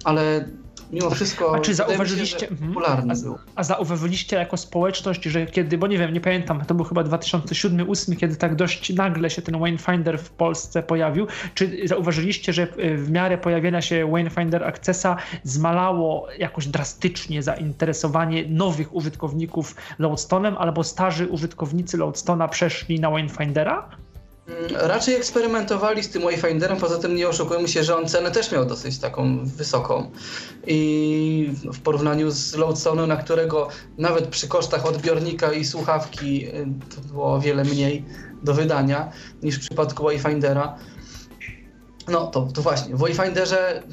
Ale mimo wszystko. A czy zauważyliście. Się, mhm. popularny a, a zauważyliście jako społeczność, że kiedy, bo nie wiem, nie pamiętam, to był chyba 2007-2008, kiedy tak dość nagle się ten Waynefinder w Polsce pojawił. Czy zauważyliście, że w miarę pojawienia się Waynefinder Accessa zmalało jakoś drastycznie zainteresowanie nowych użytkowników Loadstone'em, albo starzy użytkownicy Loadstone'a przeszli na Wayfindera? Mm, raczej eksperymentowali z tym Wayfinderem, poza tym nie oszukujmy się, że on cenę też miał dosyć taką wysoką. I w porównaniu z Loadstone'em, na którego nawet przy kosztach odbiornika i słuchawki y, to było o wiele mniej do wydania niż w przypadku Wayfindera. No to, to właśnie, w Wayfinderze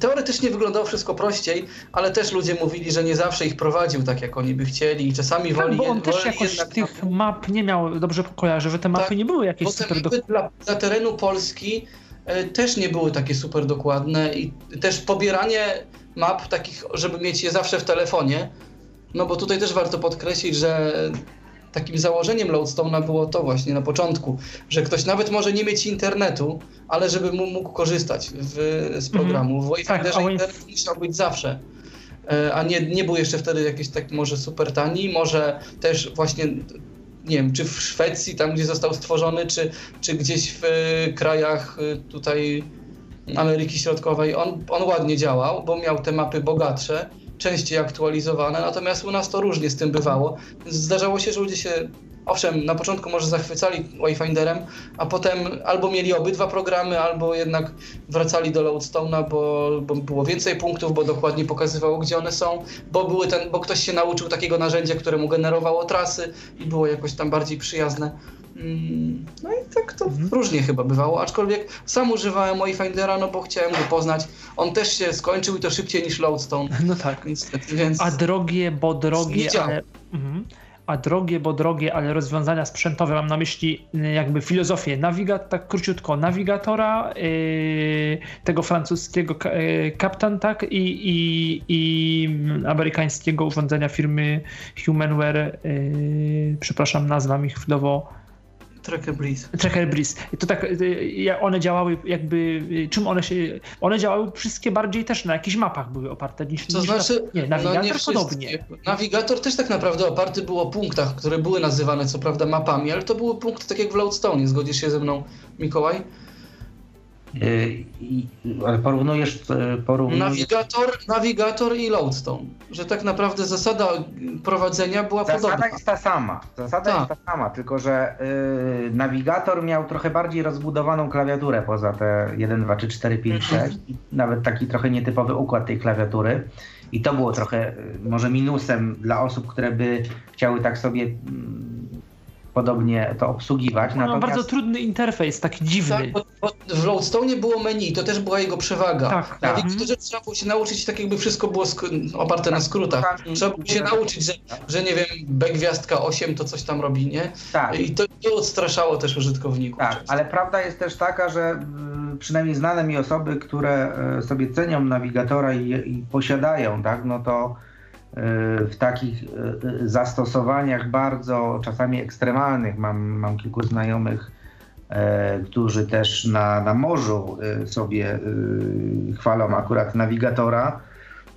Teoretycznie wyglądało wszystko prościej, ale też ludzie mówili, że nie zawsze ich prowadził tak, jak oni by chcieli i czasami tak, woli... bo on też jakoś tych map nie miał, dobrze kojarzę, że te mapy tak, nie były jakieś super dokładne. Dla, dla terenu Polski e, też nie były takie super dokładne i też pobieranie map takich, żeby mieć je zawsze w telefonie, no bo tutaj też warto podkreślić, że takim założeniem Loadstone'a było to właśnie na początku, że ktoś nawet może nie mieć internetu, ale żeby mógł korzystać w, z programu. Mm -hmm. W Wayfinderze tak, internet musiał być zawsze. E, a nie, nie był jeszcze wtedy jakiś tak może super tani, może też właśnie nie wiem, czy w Szwecji, tam gdzie został stworzony, czy, czy gdzieś w krajach y, tutaj Ameryki Środkowej, on, on ładnie działał, bo miał te mapy bogatsze, częściej aktualizowane, natomiast u nas to różnie z tym bywało. Zdarzało się, że ludzie się owszem, na początku może zachwycali Wayfinderem, a potem albo mieli obydwa programy, albo jednak wracali do Loadstone'a, bo, bo było więcej punktów, bo dokładnie pokazywało, gdzie one są, bo, były ten, bo ktoś się nauczył takiego narzędzia, które mu generowało trasy i było jakoś tam bardziej przyjazne. Mm, no i tak to mhm. różnie chyba bywało, aczkolwiek sam używałem Wayfindera, no bo chciałem go poznać. On też się skończył i to szybciej niż Loadstone. No tak. Niestety, więc... A drogie, bo drogie, ale... Mhm a drogie, bo drogie, ale rozwiązania sprzętowe, mam na myśli y, jakby filozofię nawigatora, tak króciutko, nawigatora, yy, tego francuskiego yy, Captain, tak, i, i, i amerykańskiego urządzenia firmy Humanware, yy, przepraszam, nazwam ich chwilowo, Tracker Breeze. Tracker Breeze. To tak, y, one działały jakby, y, czym one się, one działały wszystkie bardziej też na jakichś mapach były oparte niż, to znaczy, na, nie, nawigator no nie podobnie. Nawigator też tak naprawdę oparty był o punktach, które były nazywane co prawda mapami, ale to były punkty tak jak w Loadstone, zgodzisz się ze mną Mikołaj? Ale porównujesz, e, porównujesz... Nawigator, nawigator i Loadstone. Że tak naprawdę zasada prowadzenia była zasada podobna. Zasada jest ta sama. Zasada Ta. jest ta sama, tylko że y, nawigator miał trochę bardziej rozbudowaną klawiaturę poza te 1, 2, 3, 4, 5, 6. Nawet taki trochę nietypowy układ tej klawiatury. I to było trochę y, może minusem dla osób, które by chciały tak sobie mm, podobnie to obsługiwać. No, Natomiast... bardzo trudny interfejs, taki dziwny. Tak, bo, bo w Loadstone było menu, to też była jego przewaga. Tak, tak. niektóre trzeba było się nauczyć, tak jakby wszystko było sk- oparte na skrótach. Trzeba było się nauczyć, że, że nie wiem, B gwiazdka 8 to coś tam robi, nie? Tak. I to, to odstraszało też użytkowników. Tak, często. ale prawda jest też taka, że mm, przynajmniej znane mi osoby, które e, sobie cenią nawigatora i, i posiadają, tak, no to e, w takich e, e, zastosowaniach bardzo czasami ekstremalnych, mam, mam kilku znajomych, e, którzy też na, na morzu e, sobie e, chwalą akurat nawigatora,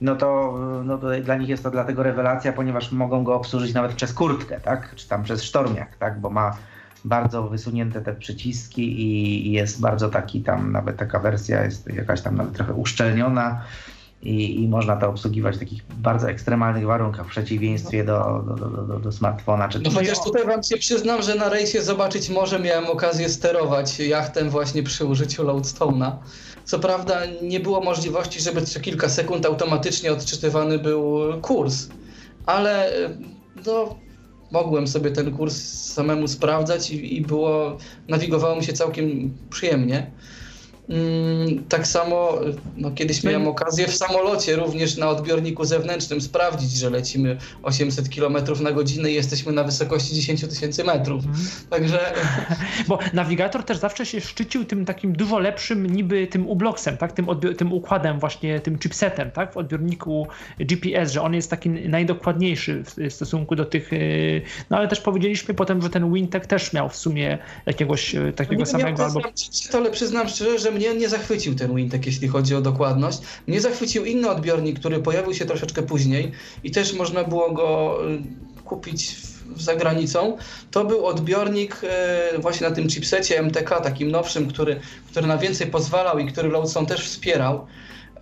no to, no to dla nich jest to dlatego rewelacja, ponieważ mogą go obsłużyć nawet przez kurtkę, tak? Czy tam przez sztormiak, tak? Bo ma bardzo wysunięte te przyciski i jest bardzo taki tam, nawet taka wersja jest jakaś tam nawet trochę uszczelniona i, i można to obsługiwać w takich bardzo ekstremalnych warunkach, w przeciwieństwie do, do, do, do, do smartfona. Czy No chociaż tutaj wam się przyznam, że na rejsie zobaczyć morze miałem okazję sterować jachtem właśnie przy użyciu Loadstone'a. Co prawda nie było możliwości, żeby co kilka sekund automatycznie odczytywany był kurs, ale e, no, mogłem sobie ten kurs samemu sprawdzać i, i było, nawigowało mi się całkiem przyjemnie. Mm, Tak samo no, kiedyś miałem okazję w samolocie również na odbiorniku zewnętrznym sprawdzić, że lecimy 800 km na godzinę i jesteśmy na wysokości 10 tysięcy metrów. Także Bo nawigator też zawsze się szczycił tym takim dużo lepszym niby tym ubloksem, tak? Tym, tym układem właśnie, tym chipsetem, tak? W odbiorniku GPS, że on jest taki najdokładniejszy w stosunku do tych, yy, no ale też powiedzieliśmy potem, że ten Wintech też miał w sumie jakiegoś yy, takiego nie samego albo... albo... ale przyznam szczerze, że mnie nie zachwycił ten Wintek, jeśli chodzi o dokładność. Mnie zachwycił inny odbiornik, który pojawił się troszeczkę później i też można było go y, kupić za granicą. To był odbiornik y, właśnie na tym chipsecie MTK, takim nowszym, który, który na więcej pozwalał i który Loadstone też wspierał. Y,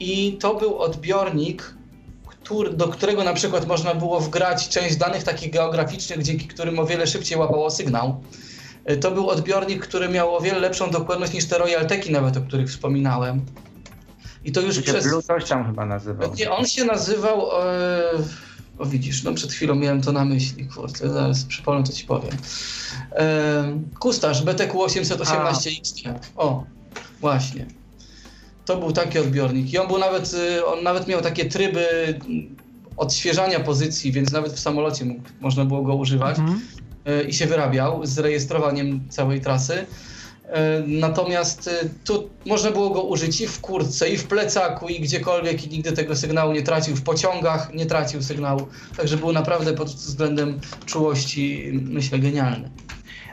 I to był odbiornik, do którego na przykład można było wgrać część danych takich geograficznych, dzięki którym o wiele szybciej łapało sygnał. Y, To był odbiornik, który miał o wiele lepszą dokładność niż te Royalteki nawet, o których wspominałem. I to już przez... Blue coś tam chyba nazywał. Nie, on się nazywał... E... O widzisz, no przed chwilą miałem to na myśli, kurde, zaraz przypomnę, to ci powiem. E... Kustasz BTQ 818X. O, właśnie. To był taki odbiornik i on był nawet, y, on nawet miał takie tryby odświeżania pozycji, więc nawet w samolocie mógł, można było go używać Mhm. E, i się wyrabiał z rejestrowaniem całej trasy. E, Natomiast e, tu można było go użyć i w kurtce, i w plecaku, i gdziekolwiek, i nigdy tego sygnału nie tracił. W pociągach nie tracił sygnału. Także był naprawdę pod względem czułości, myślę, genialny.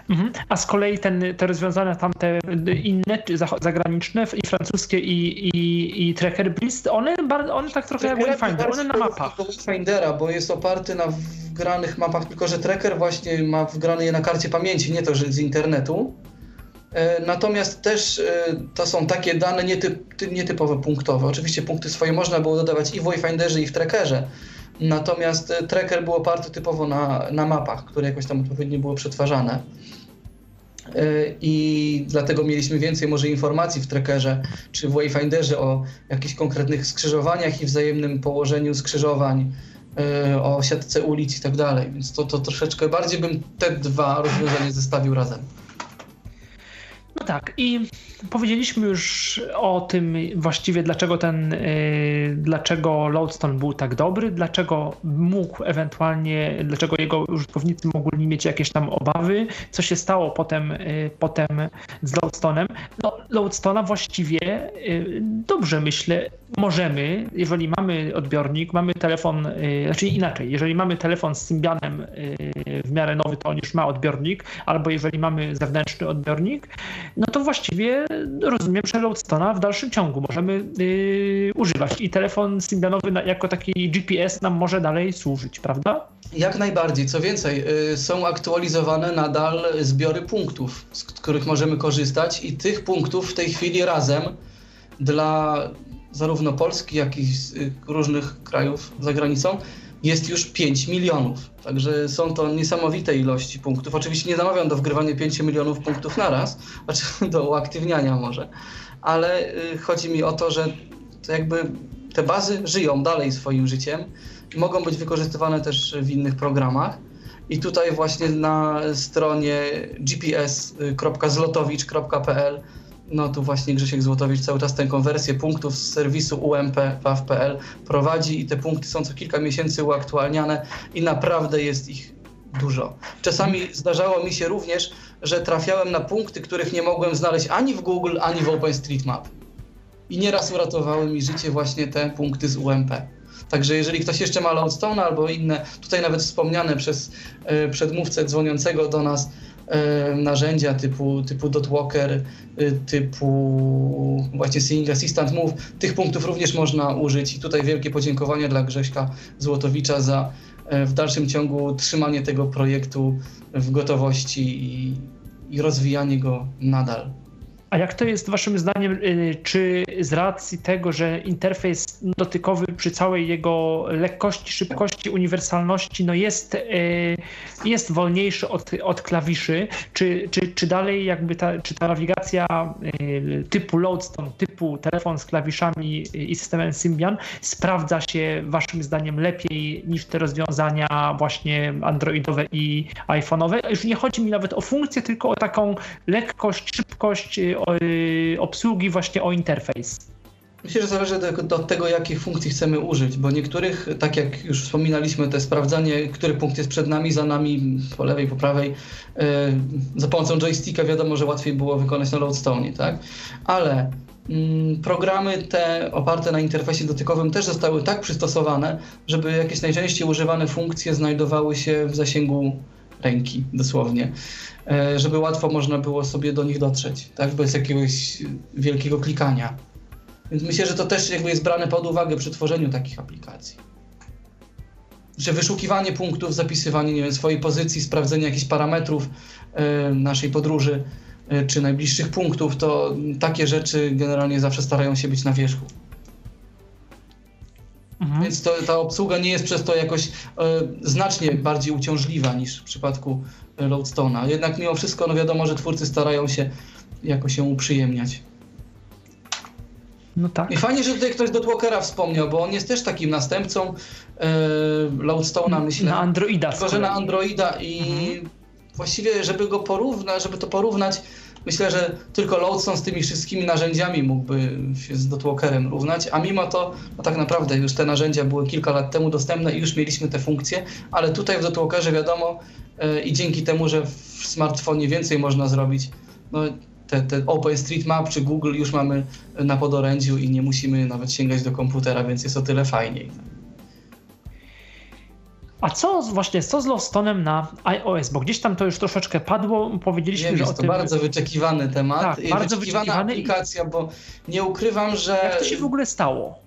Mhm. A z kolei ten, te rozwiązania tamte inne, zagraniczne, i francuskie, i, i, i Tracker Breeze, one, one tak trochę jak Wayfinder, one na mapach. Do Wayfindera, bo jest oparty na wgranych mapach, tylko że tracker właśnie ma wgrane je na karcie pamięci, nie to, że z internetu. E, Natomiast też e, to są takie dane nietyp, ty- nietypowe punktowe. Oczywiście punkty swoje można było dodawać i w Wayfinderze, i w trackerze. Natomiast e, tracker był oparty typowo na, na mapach, które jakoś tam odpowiednio były przetwarzane. E, I dlatego mieliśmy więcej może informacji w trackerze czy w Wayfinderze o jakichś konkretnych skrzyżowaniach i wzajemnym położeniu skrzyżowań, e, o siatce ulic i tak dalej. Więc to, to troszeczkę bardziej bym te dwa rozwiązania zestawił razem. No tak, i powiedzieliśmy już o tym właściwie, dlaczego ten, y, dlaczego Lodestone był tak dobry, dlaczego mógł ewentualnie, dlaczego jego użytkownicy mogli mieć jakieś tam obawy, co się stało potem, y, potem z Lodestone'em. No, Lodestone'a właściwie y, dobrze myślę, możemy, jeżeli mamy odbiornik, mamy telefon, y, znaczy inaczej, jeżeli mamy telefon z Symbianem y, w miarę nowy, to on już ma odbiornik, albo jeżeli mamy zewnętrzny odbiornik, no to właściwie rozumiem, że Loadstone'a w dalszym ciągu możemy yy, używać i telefon symbianowy jako taki GPS nam może dalej służyć, prawda? Jak najbardziej. Co więcej, y, są aktualizowane nadal zbiory punktów, z których możemy korzystać i tych punktów w tej chwili razem dla zarówno Polski, jak i z y, różnych krajów za granicą jest już 5 milionów. Także są to niesamowite ilości punktów. Oczywiście nie namawiam do wgrywania 5 milionów punktów naraz, znaczy do uaktywniania może, ale y, chodzi mi o to, że to jakby te bazy żyją dalej swoim życiem mogą być wykorzystywane też w innych programach. I tutaj właśnie na stronie gps.zlotowicz.pl no tu właśnie Grzesiek Złotowicz cały czas tę konwersję punktów z serwisu ump.waw.pl prowadzi i te punkty są co kilka miesięcy uaktualniane i naprawdę jest ich dużo. Czasami zdarzało mi się również, że trafiałem na punkty, których nie mogłem znaleźć ani w Google, ani w OpenStreetMap. I nieraz uratowały mi życie właśnie te punkty z UMP. Także jeżeli ktoś jeszcze ma Lodestone albo inne, tutaj nawet wspomniane przez e, przedmówcę dzwoniącego do nas narzędzia typu, typu Dotwalker, e, typu właśnie Seeing Assistant Move, tych punktów również można użyć. I tutaj wielkie podziękowania dla Grześka Złotowicza za e, w dalszym ciągu trzymanie tego projektu w gotowości i, i rozwijanie go nadal. A jak to jest Waszym zdaniem, y, czy z racji tego, że interfejs dotykowy przy całej jego lekkości, szybkości, uniwersalności no jest, y, jest wolniejszy od, od klawiszy, czy, czy, czy dalej jakby ta, czy ta nawigacja y, typu Lodestone, typu telefon z klawiszami i systemem Symbian sprawdza się Waszym zdaniem lepiej niż te rozwiązania właśnie androidowe i iPhone'owe? Już nie chodzi mi nawet o funkcję, tylko o taką lekkość, szybkość, obsługi właśnie o interfejs? Myślę, że zależy od tego, jakich funkcji chcemy użyć, bo niektórych, tak jak już wspominaliśmy, to sprawdzanie, który punkt jest przed nami, za nami, po lewej, po prawej, y, za pomocą joysticka wiadomo, że łatwiej było wykonać na Lodestone, tak? Ale mm, programy te oparte na interfejsie dotykowym też zostały tak przystosowane, żeby jakieś najczęściej używane funkcje znajdowały się w zasięgu ręki, dosłownie. E, żeby łatwo można było sobie do nich dotrzeć, tak, bez jakiegoś wielkiego klikania. Więc myślę, że to też jakby jest brane pod uwagę przy tworzeniu takich aplikacji. Że wyszukiwanie punktów, zapisywanie nie wiem, swojej pozycji, sprawdzenie jakichś parametrów e, naszej podróży e, czy najbliższych punktów, to takie rzeczy generalnie zawsze starają się być na wierzchu. Mhm. Więc to, ta obsługa nie jest przez to jakoś e, znacznie bardziej uciążliwa niż w przypadku Loadstone'a. Jednak mimo wszystko, no wiadomo, że twórcy starają się jakoś się uprzyjemniać. No tak. I fajnie, że tutaj ktoś do Walkera wspomniał, bo on jest też takim następcą e, Loadstone'a, myślę. Na Androida. Tylko, że na Androida i mhm. właściwie, żeby go porównać, żeby to porównać, myślę, że tylko Loadstone z tymi wszystkimi narzędziami mógłby się z Dotwalkerem równać, a mimo to no tak naprawdę już te narzędzia były kilka lat temu dostępne i już mieliśmy te funkcje, ale tutaj w Dotwalkerze wiadomo, E, i dzięki temu, że w smartfonie więcej można zrobić, no, te, te OpenStreetMap czy Google już mamy na podorędziu i nie musimy nawet sięgać do komputera, więc jest o tyle fajniej. A co właśnie, co z Lowstonem na iOS? Bo gdzieś tam to już troszeczkę padło, powiedzieliśmy, Wiem, że jest o to tym... bardzo wyczekiwany temat. Tak, bardzo wyczekiwana aplikacja, bo nie ukrywam, że... Jak to się w ogóle stało?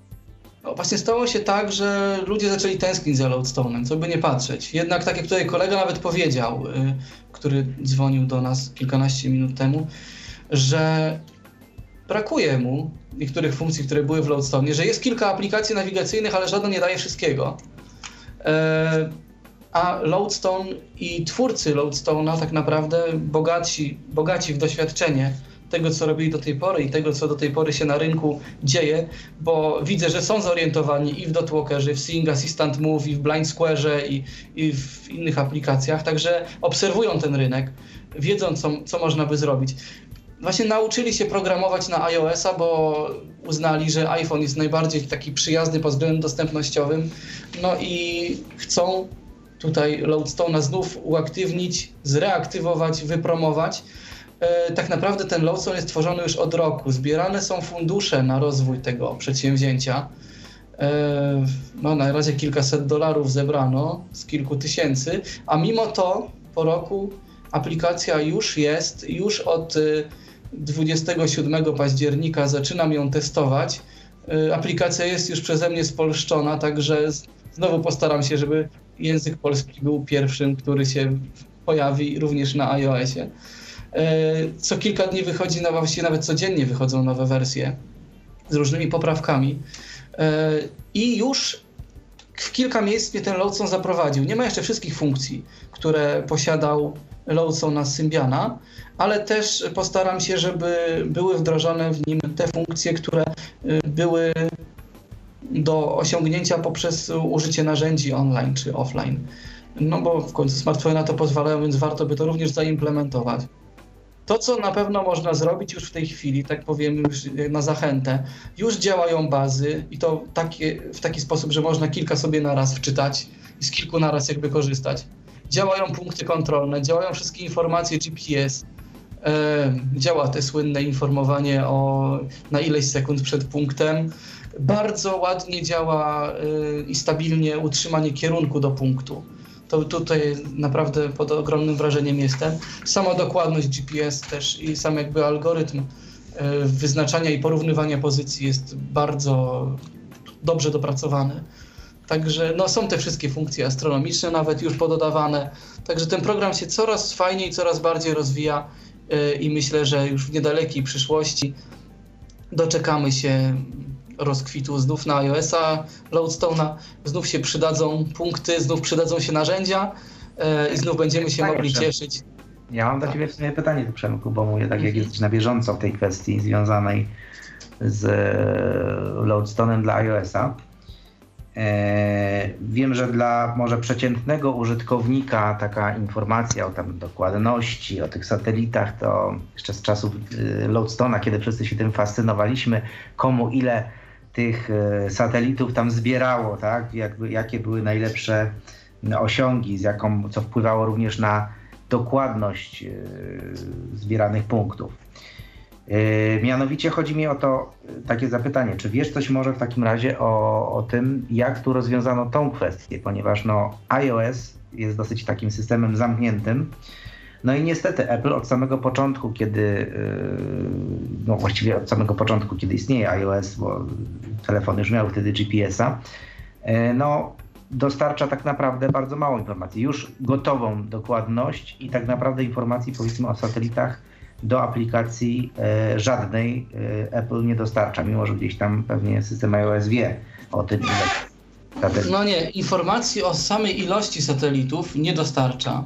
No właśnie stało się tak, że ludzie zaczęli tęsknić za Loadstone'em, co by nie patrzeć. Jednak tak jak tutaj kolega nawet powiedział, y, który dzwonił do nas kilkanaście minut temu, że brakuje mu niektórych funkcji, które były w Loadstone, że jest kilka aplikacji nawigacyjnych, ale żadna nie daje wszystkiego. E, a Loadstone i twórcy Loadstone'a tak naprawdę bogaci, bogaci w doświadczenie tego, co robili do tej pory i tego, co do tej pory się na rynku dzieje, bo widzę, że są zorientowani i w Dotwalkerze, w Seeing Assistant Move, i w Blind Square'ze, i, i w innych aplikacjach, także obserwują ten rynek, wiedzą, co, co można by zrobić. Właśnie nauczyli się programować na iOS-a, bo uznali, że iPhone jest najbardziej taki przyjazny pod względem dostępnościowym, no i chcą tutaj Loadstone'a znów uaktywnić, zreaktywować, wypromować, E, tak naprawdę ten Lawson jest tworzony już od roku. Zbierane są fundusze na rozwój tego przedsięwzięcia. E, no, na razie kilkaset dolarów zebrano z kilku tysięcy, a mimo to po roku aplikacja już jest, już od 27 e, października zaczynam ją testować. Aplikacja jest już przeze mnie spolszczona, także znowu postaram się, żeby język polski był pierwszym, który się pojawi również na iOSie. E, co kilka dni wychodzi, no właściwie nawet codziennie wychodzą nowe wersje z różnymi poprawkami. E, I już w kilka miejsc mnie ten Loadson zaprowadził. Nie ma jeszcze wszystkich funkcji, które posiadał Loadson na Symbiana, ale też postaram się, żeby były wdrożone w nim te funkcje, które y, były do osiągnięcia poprzez użycie narzędzi online czy offline. no bo w końcu smartfony na to pozwalają, więc warto by to również zaimplementować. To, co na pewno można zrobić już w tej chwili, tak powiem już na zachętę, już działają bazy i to takie, w taki sposób, że można kilka sobie naraz wczytać i z kilku naraz jakby korzystać. Działają punkty kontrolne, działają wszystkie informacje GPS, e, działa te słynne informowanie o na ileś sekund przed punktem. Bardzo ładnie działa e, i stabilnie utrzymanie kierunku do punktu to tutaj naprawdę pod ogromnym wrażeniem jestem. Sama dokładność GPS też i sam jakby algorytm e, wyznaczania i porównywania pozycji jest bardzo dobrze dopracowany. Także no, są te wszystkie funkcje astronomiczne nawet już pododawane. Także ten program się coraz fajniej, coraz bardziej rozwija e, i myślę, że już w niedalekiej przyszłości doczekamy się rozkwitu znów na iOS-a, Loadstone'a, znów się przydadzą punkty, znów przydadzą się narzędzia e, i znów będziemy się tak, mogli cieszyć. Ja mam do Ciebie w sumie pytanie do Przemku, bo mówię tak jak mhm. jesteś na bieżąco w tej kwestii związanej z e, Loadstone'em dla iOS-a. E, wiem, że dla może przeciętnego użytkownika taka informacja o tam dokładności, o tych satelitach, to jeszcze z czasów Loadstone'a, kiedy wszyscy się tym fascynowaliśmy, komu ile tych e, satelitów tam zbierało, tak? Jakby, jakie były najlepsze osiągi, z jaką, co wpływało również na dokładność e, zbieranych punktów. E, mianowicie chodzi mi o to takie zapytanie, czy wiesz coś może w takim razie o, o tym, jak tu rozwiązano tą kwestię, ponieważ no, iOS jest dosyć takim systemem zamkniętym, no i niestety Apple od samego początku, kiedy, y, no właściwie od samego początku, kiedy istnieje iOS, bo telefony już miały wtedy GPS-a, no dostarcza tak naprawdę bardzo mało informacji. Już gotową dokładność i tak naprawdę informacji powiedzmy o satelitach do aplikacji y, żadnej Apple nie dostarcza, mimo że gdzieś tam pewnie system iOS wie o tym, ile. No nie, informacji o samej ilości satelitów nie dostarcza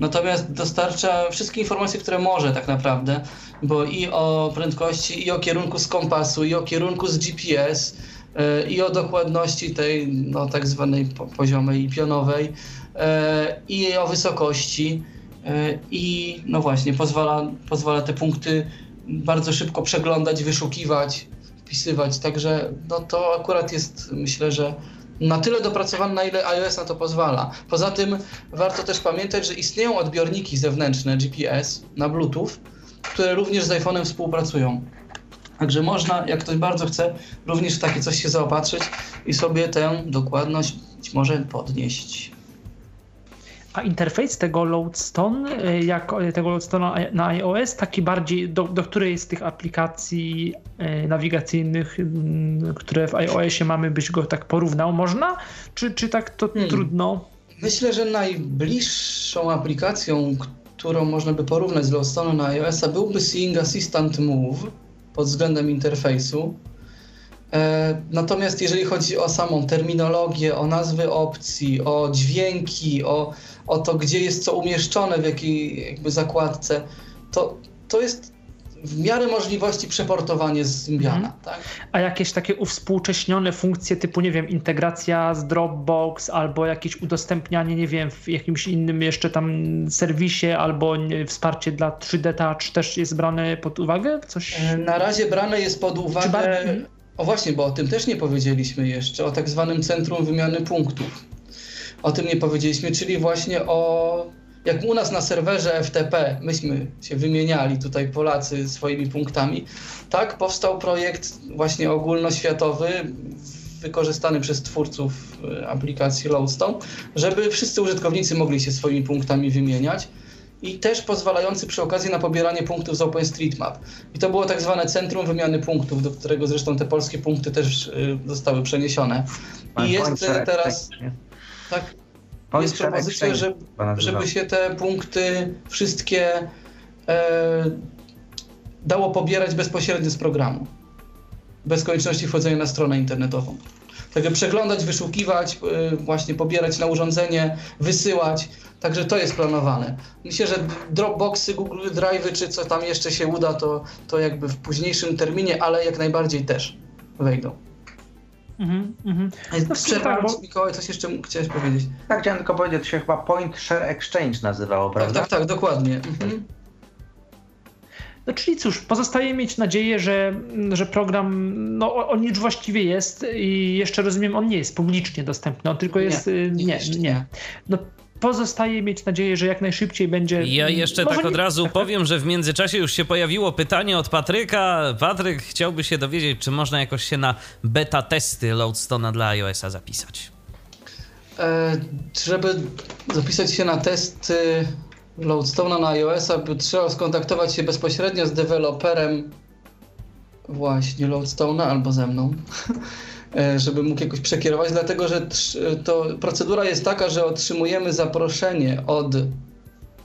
natomiast dostarcza wszystkie informacje, które może tak naprawdę, bo i o prędkości, i o kierunku z kompasu, i o kierunku z GPS, e, i o dokładności tej no, tak zwanej poziomej i pionowej, e, i o wysokości. E, I no właśnie, pozwala, pozwala te punkty bardzo szybko przeglądać, wyszukiwać, wpisywać. Także no, to akurat jest, myślę, że na tyle dopracowany, na ile iOS na to pozwala. Poza tym warto też pamiętać, że istnieją odbiorniki zewnętrzne GPS na Bluetooth, które również z iPhone'em współpracują. Także można, jak ktoś bardzo chce, również w takie coś się zaopatrzyć i sobie tę dokładność być może podnieść. A interfejs tego Loadstone, y, jak y, tego Loadstone'a na iOS, taki bardziej, do, do której z tych aplikacji y, nawigacyjnych, które w iOSie mamy, byś go tak porównał, można? Czy, czy tak to hmm. trudno? Myślę, że najbliższą aplikacją, którą można by porównać z Loadstone'em na iOS-a byłby Seeing Assistant Move pod względem interfejsu. E, natomiast jeżeli chodzi o samą terminologię, o nazwy opcji, o dźwięki, o, o to, gdzie jest co umieszczone, w jakiej jakby zakładce, to, to jest w miarę możliwości przeportowanie z Symbiana. Mhm. Tak? A jakieś takie uwspółcześnione funkcje typu, nie wiem, integracja z Dropbox albo jakieś udostępnianie, nie wiem, w jakimś innym jeszcze tam serwisie albo wsparcie dla 3D Touch też jest brane pod uwagę? Coś... E, na razie brane jest pod uwagę... O właśnie, bo o tym też nie powiedzieliśmy jeszcze, o tak zwanym centrum wymiany punktów. O tym nie powiedzieliśmy, czyli właśnie o jak u nas na serwerze FTP myśmy się wymieniali tutaj Polacy swoimi punktami, tak powstał projekt właśnie ogólnoświatowy wykorzystany przez twórców e, aplikacji Loadstone, żeby wszyscy użytkownicy mogli się swoimi punktami wymieniać i też pozwalający przy okazji na pobieranie punktów z OpenStreetMap. I to było tak zwane centrum wymiany punktów, do którego zresztą te polskie punkty też y, zostały przeniesione. I jest teraz... Tak, jest propozycja, żeby, żeby się te punkty wszystkie e, dało pobierać bezpośrednio z programu. Bez konieczności wchodzenia na stronę internetową. Także przeglądać, wyszukiwać, e, właśnie pobierać na urządzenie, wysyłać. Także to jest planowane. Myślę, że Dropboxy, Google Drive, czy co tam jeszcze się uda, to, to jakby w późniejszym terminie, ale jak najbardziej też wejdą. Mhm, mhm. No, Przerwając, tak, Mikołaj, coś jeszcze chciałeś powiedzieć? Tak, chciałem tylko powiedzieć, to się chyba Point Share Exchange nazywało, tak, prawda? Tak, tak, tak, dokładnie. Mhm. No czyli cóż, pozostaje mieć nadzieję, że, że program, no on już właściwie jest i jeszcze rozumiem, on nie jest publicznie dostępny, on tylko jest, y, nie, nie. nie. No pozostaje mieć nadzieję, że jak najszybciej będzie. Ja jeszcze tak od razu powiem, że w międzyczasie już się pojawiło pytanie od Patryka. Patryk chciałby się dowiedzieć, czy można jakoś się na beta testy Loadstone'a dla iOS-a zapisać. E, żeby zapisać się na testy Loadstone'a na iOS-a, by trzeba skontaktować się bezpośrednio z deweloperem właśnie Loadstone'a albo ze mną. E, żeby mógł jakoś przekierować, dlatego że to procedura jest taka, że otrzymujemy zaproszenie od,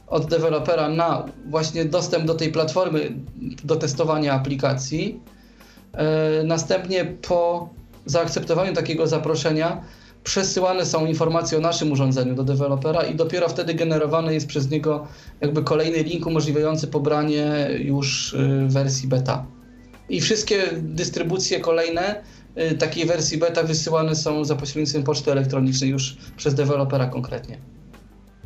od dewelopera na właśnie dostęp do tej platformy do testowania aplikacji. E, następnie po zaakceptowaniu takiego zaproszenia przesyłane są informacje o naszym urządzeniu do dewelopera i dopiero wtedy generowany jest przez niego jakby kolejny link umożliwiający pobranie już y, wersji beta. I wszystkie dystrybucje kolejne Y, takiej wersji beta wysyłane są za pośrednictwem poczty elektronicznej już przez dewelopera konkretnie.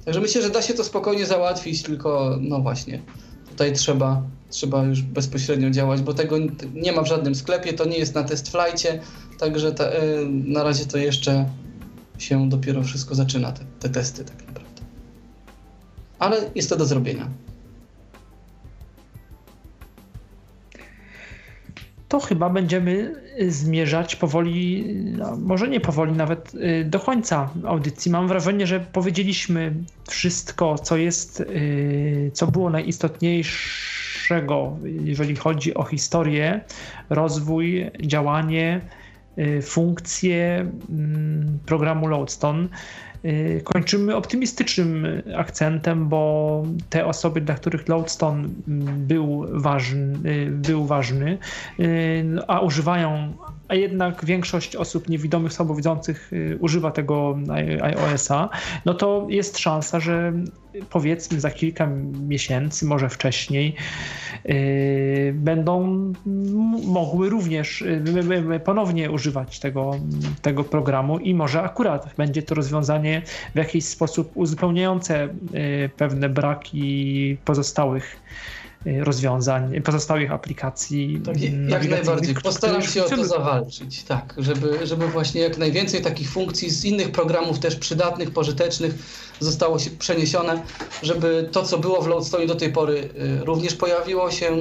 Także myślę, że da się to spokojnie załatwić, tylko no właśnie, tutaj trzeba, trzeba już bezpośrednio działać, bo tego nie ma w żadnym sklepie, to nie jest na test flightie, także ta, y, na razie to jeszcze się dopiero wszystko zaczyna, te, te testy tak naprawdę. Ale jest to do zrobienia. to chyba będziemy y, zmierzać powoli, no może nie powoli, nawet y, do końca audycji. Mam wrażenie, że powiedzieliśmy wszystko, co jest, y, co było najistotniejszego, jeżeli chodzi o historię, rozwój, działanie, funkcje mm, programu Lodestone. Y, kończymy optymistycznym akcentem, bo te osoby, dla których Lodestone mm, był ważny, y, był ważny y, a używają a jednak większość osób niewidomych, słabowidzących y, używa tego iOS-a, no to jest szansa, że powiedzmy za kilka miesięcy, może wcześniej, yy, będą mogły również yy, ponownie używać tego, tego programu i może akurat będzie to rozwiązanie w jakiś sposób uzupełniające yy, pewne braki pozostałych Y, rozwiązań, pozostałych aplikacji. Tak, jak najbardziej. Postaram się o to zawalczyć, tak, żeby, żeby właśnie jak najwięcej takich funkcji z innych programów też przydatnych, pożytecznych zostało się przeniesione, żeby to, co było w Loadstone do tej pory y, również pojawiło się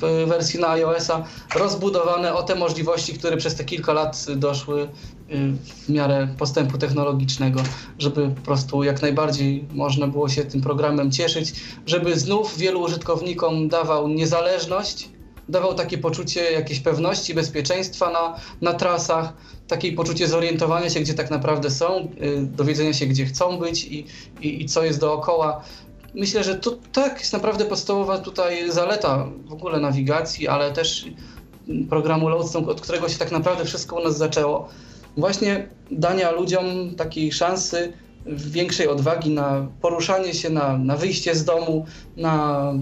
w wersji na iOS-a, rozbudowane o te możliwości, które przez te kilka lat doszły y, w miarę postępu technologicznego, żeby po prostu jak najbardziej można było się tym programem cieszyć, żeby znów wielu użytkownikom dawał niezależność, dawał takie poczucie jakiejś pewności, bezpieczeństwa na, na trasach, takie poczucie zorientowania się, gdzie tak naprawdę są, y, dowiedzenia się, gdzie chcą być i, i, i co jest dookoła. Myślę, że to tak jest naprawdę podstawowa tutaj zaleta w ogóle nawigacji, ale też programu Lodestone, od którego się tak naprawdę wszystko u nas zaczęło. Właśnie dania ludziom takiej szansy większej odwagi na poruszanie się, na, na wyjście z domu, na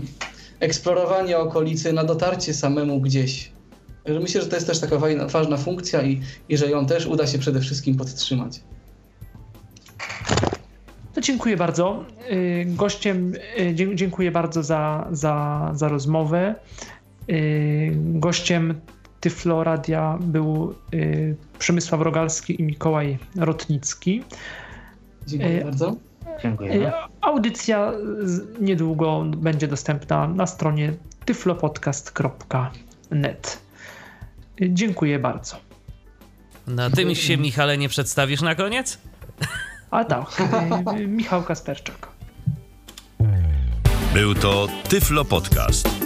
eksplorowanie okolicy, na dotarcie samemu gdzieś. Myślę, że to jest też taka ważna funkcja i, i że ją też uda się przede wszystkim podtrzymać. To dziękuję bardzo. Y, gościem y, dziękuję bardzo za, za, za rozmowę. Y, gościem Tyflo Radia był Przemysław Rogalski i Mikołaj Rotnicki. Dziękuję bardzo. Dziękuję. Audycja niedługo będzie dostępna na stronie tyflopodcast.net. Dziękuję bardzo. Na tym się, Michale, nie przedstawisz na koniec? A tak, Michał Kasperczak. Był to Tyflo Podcast.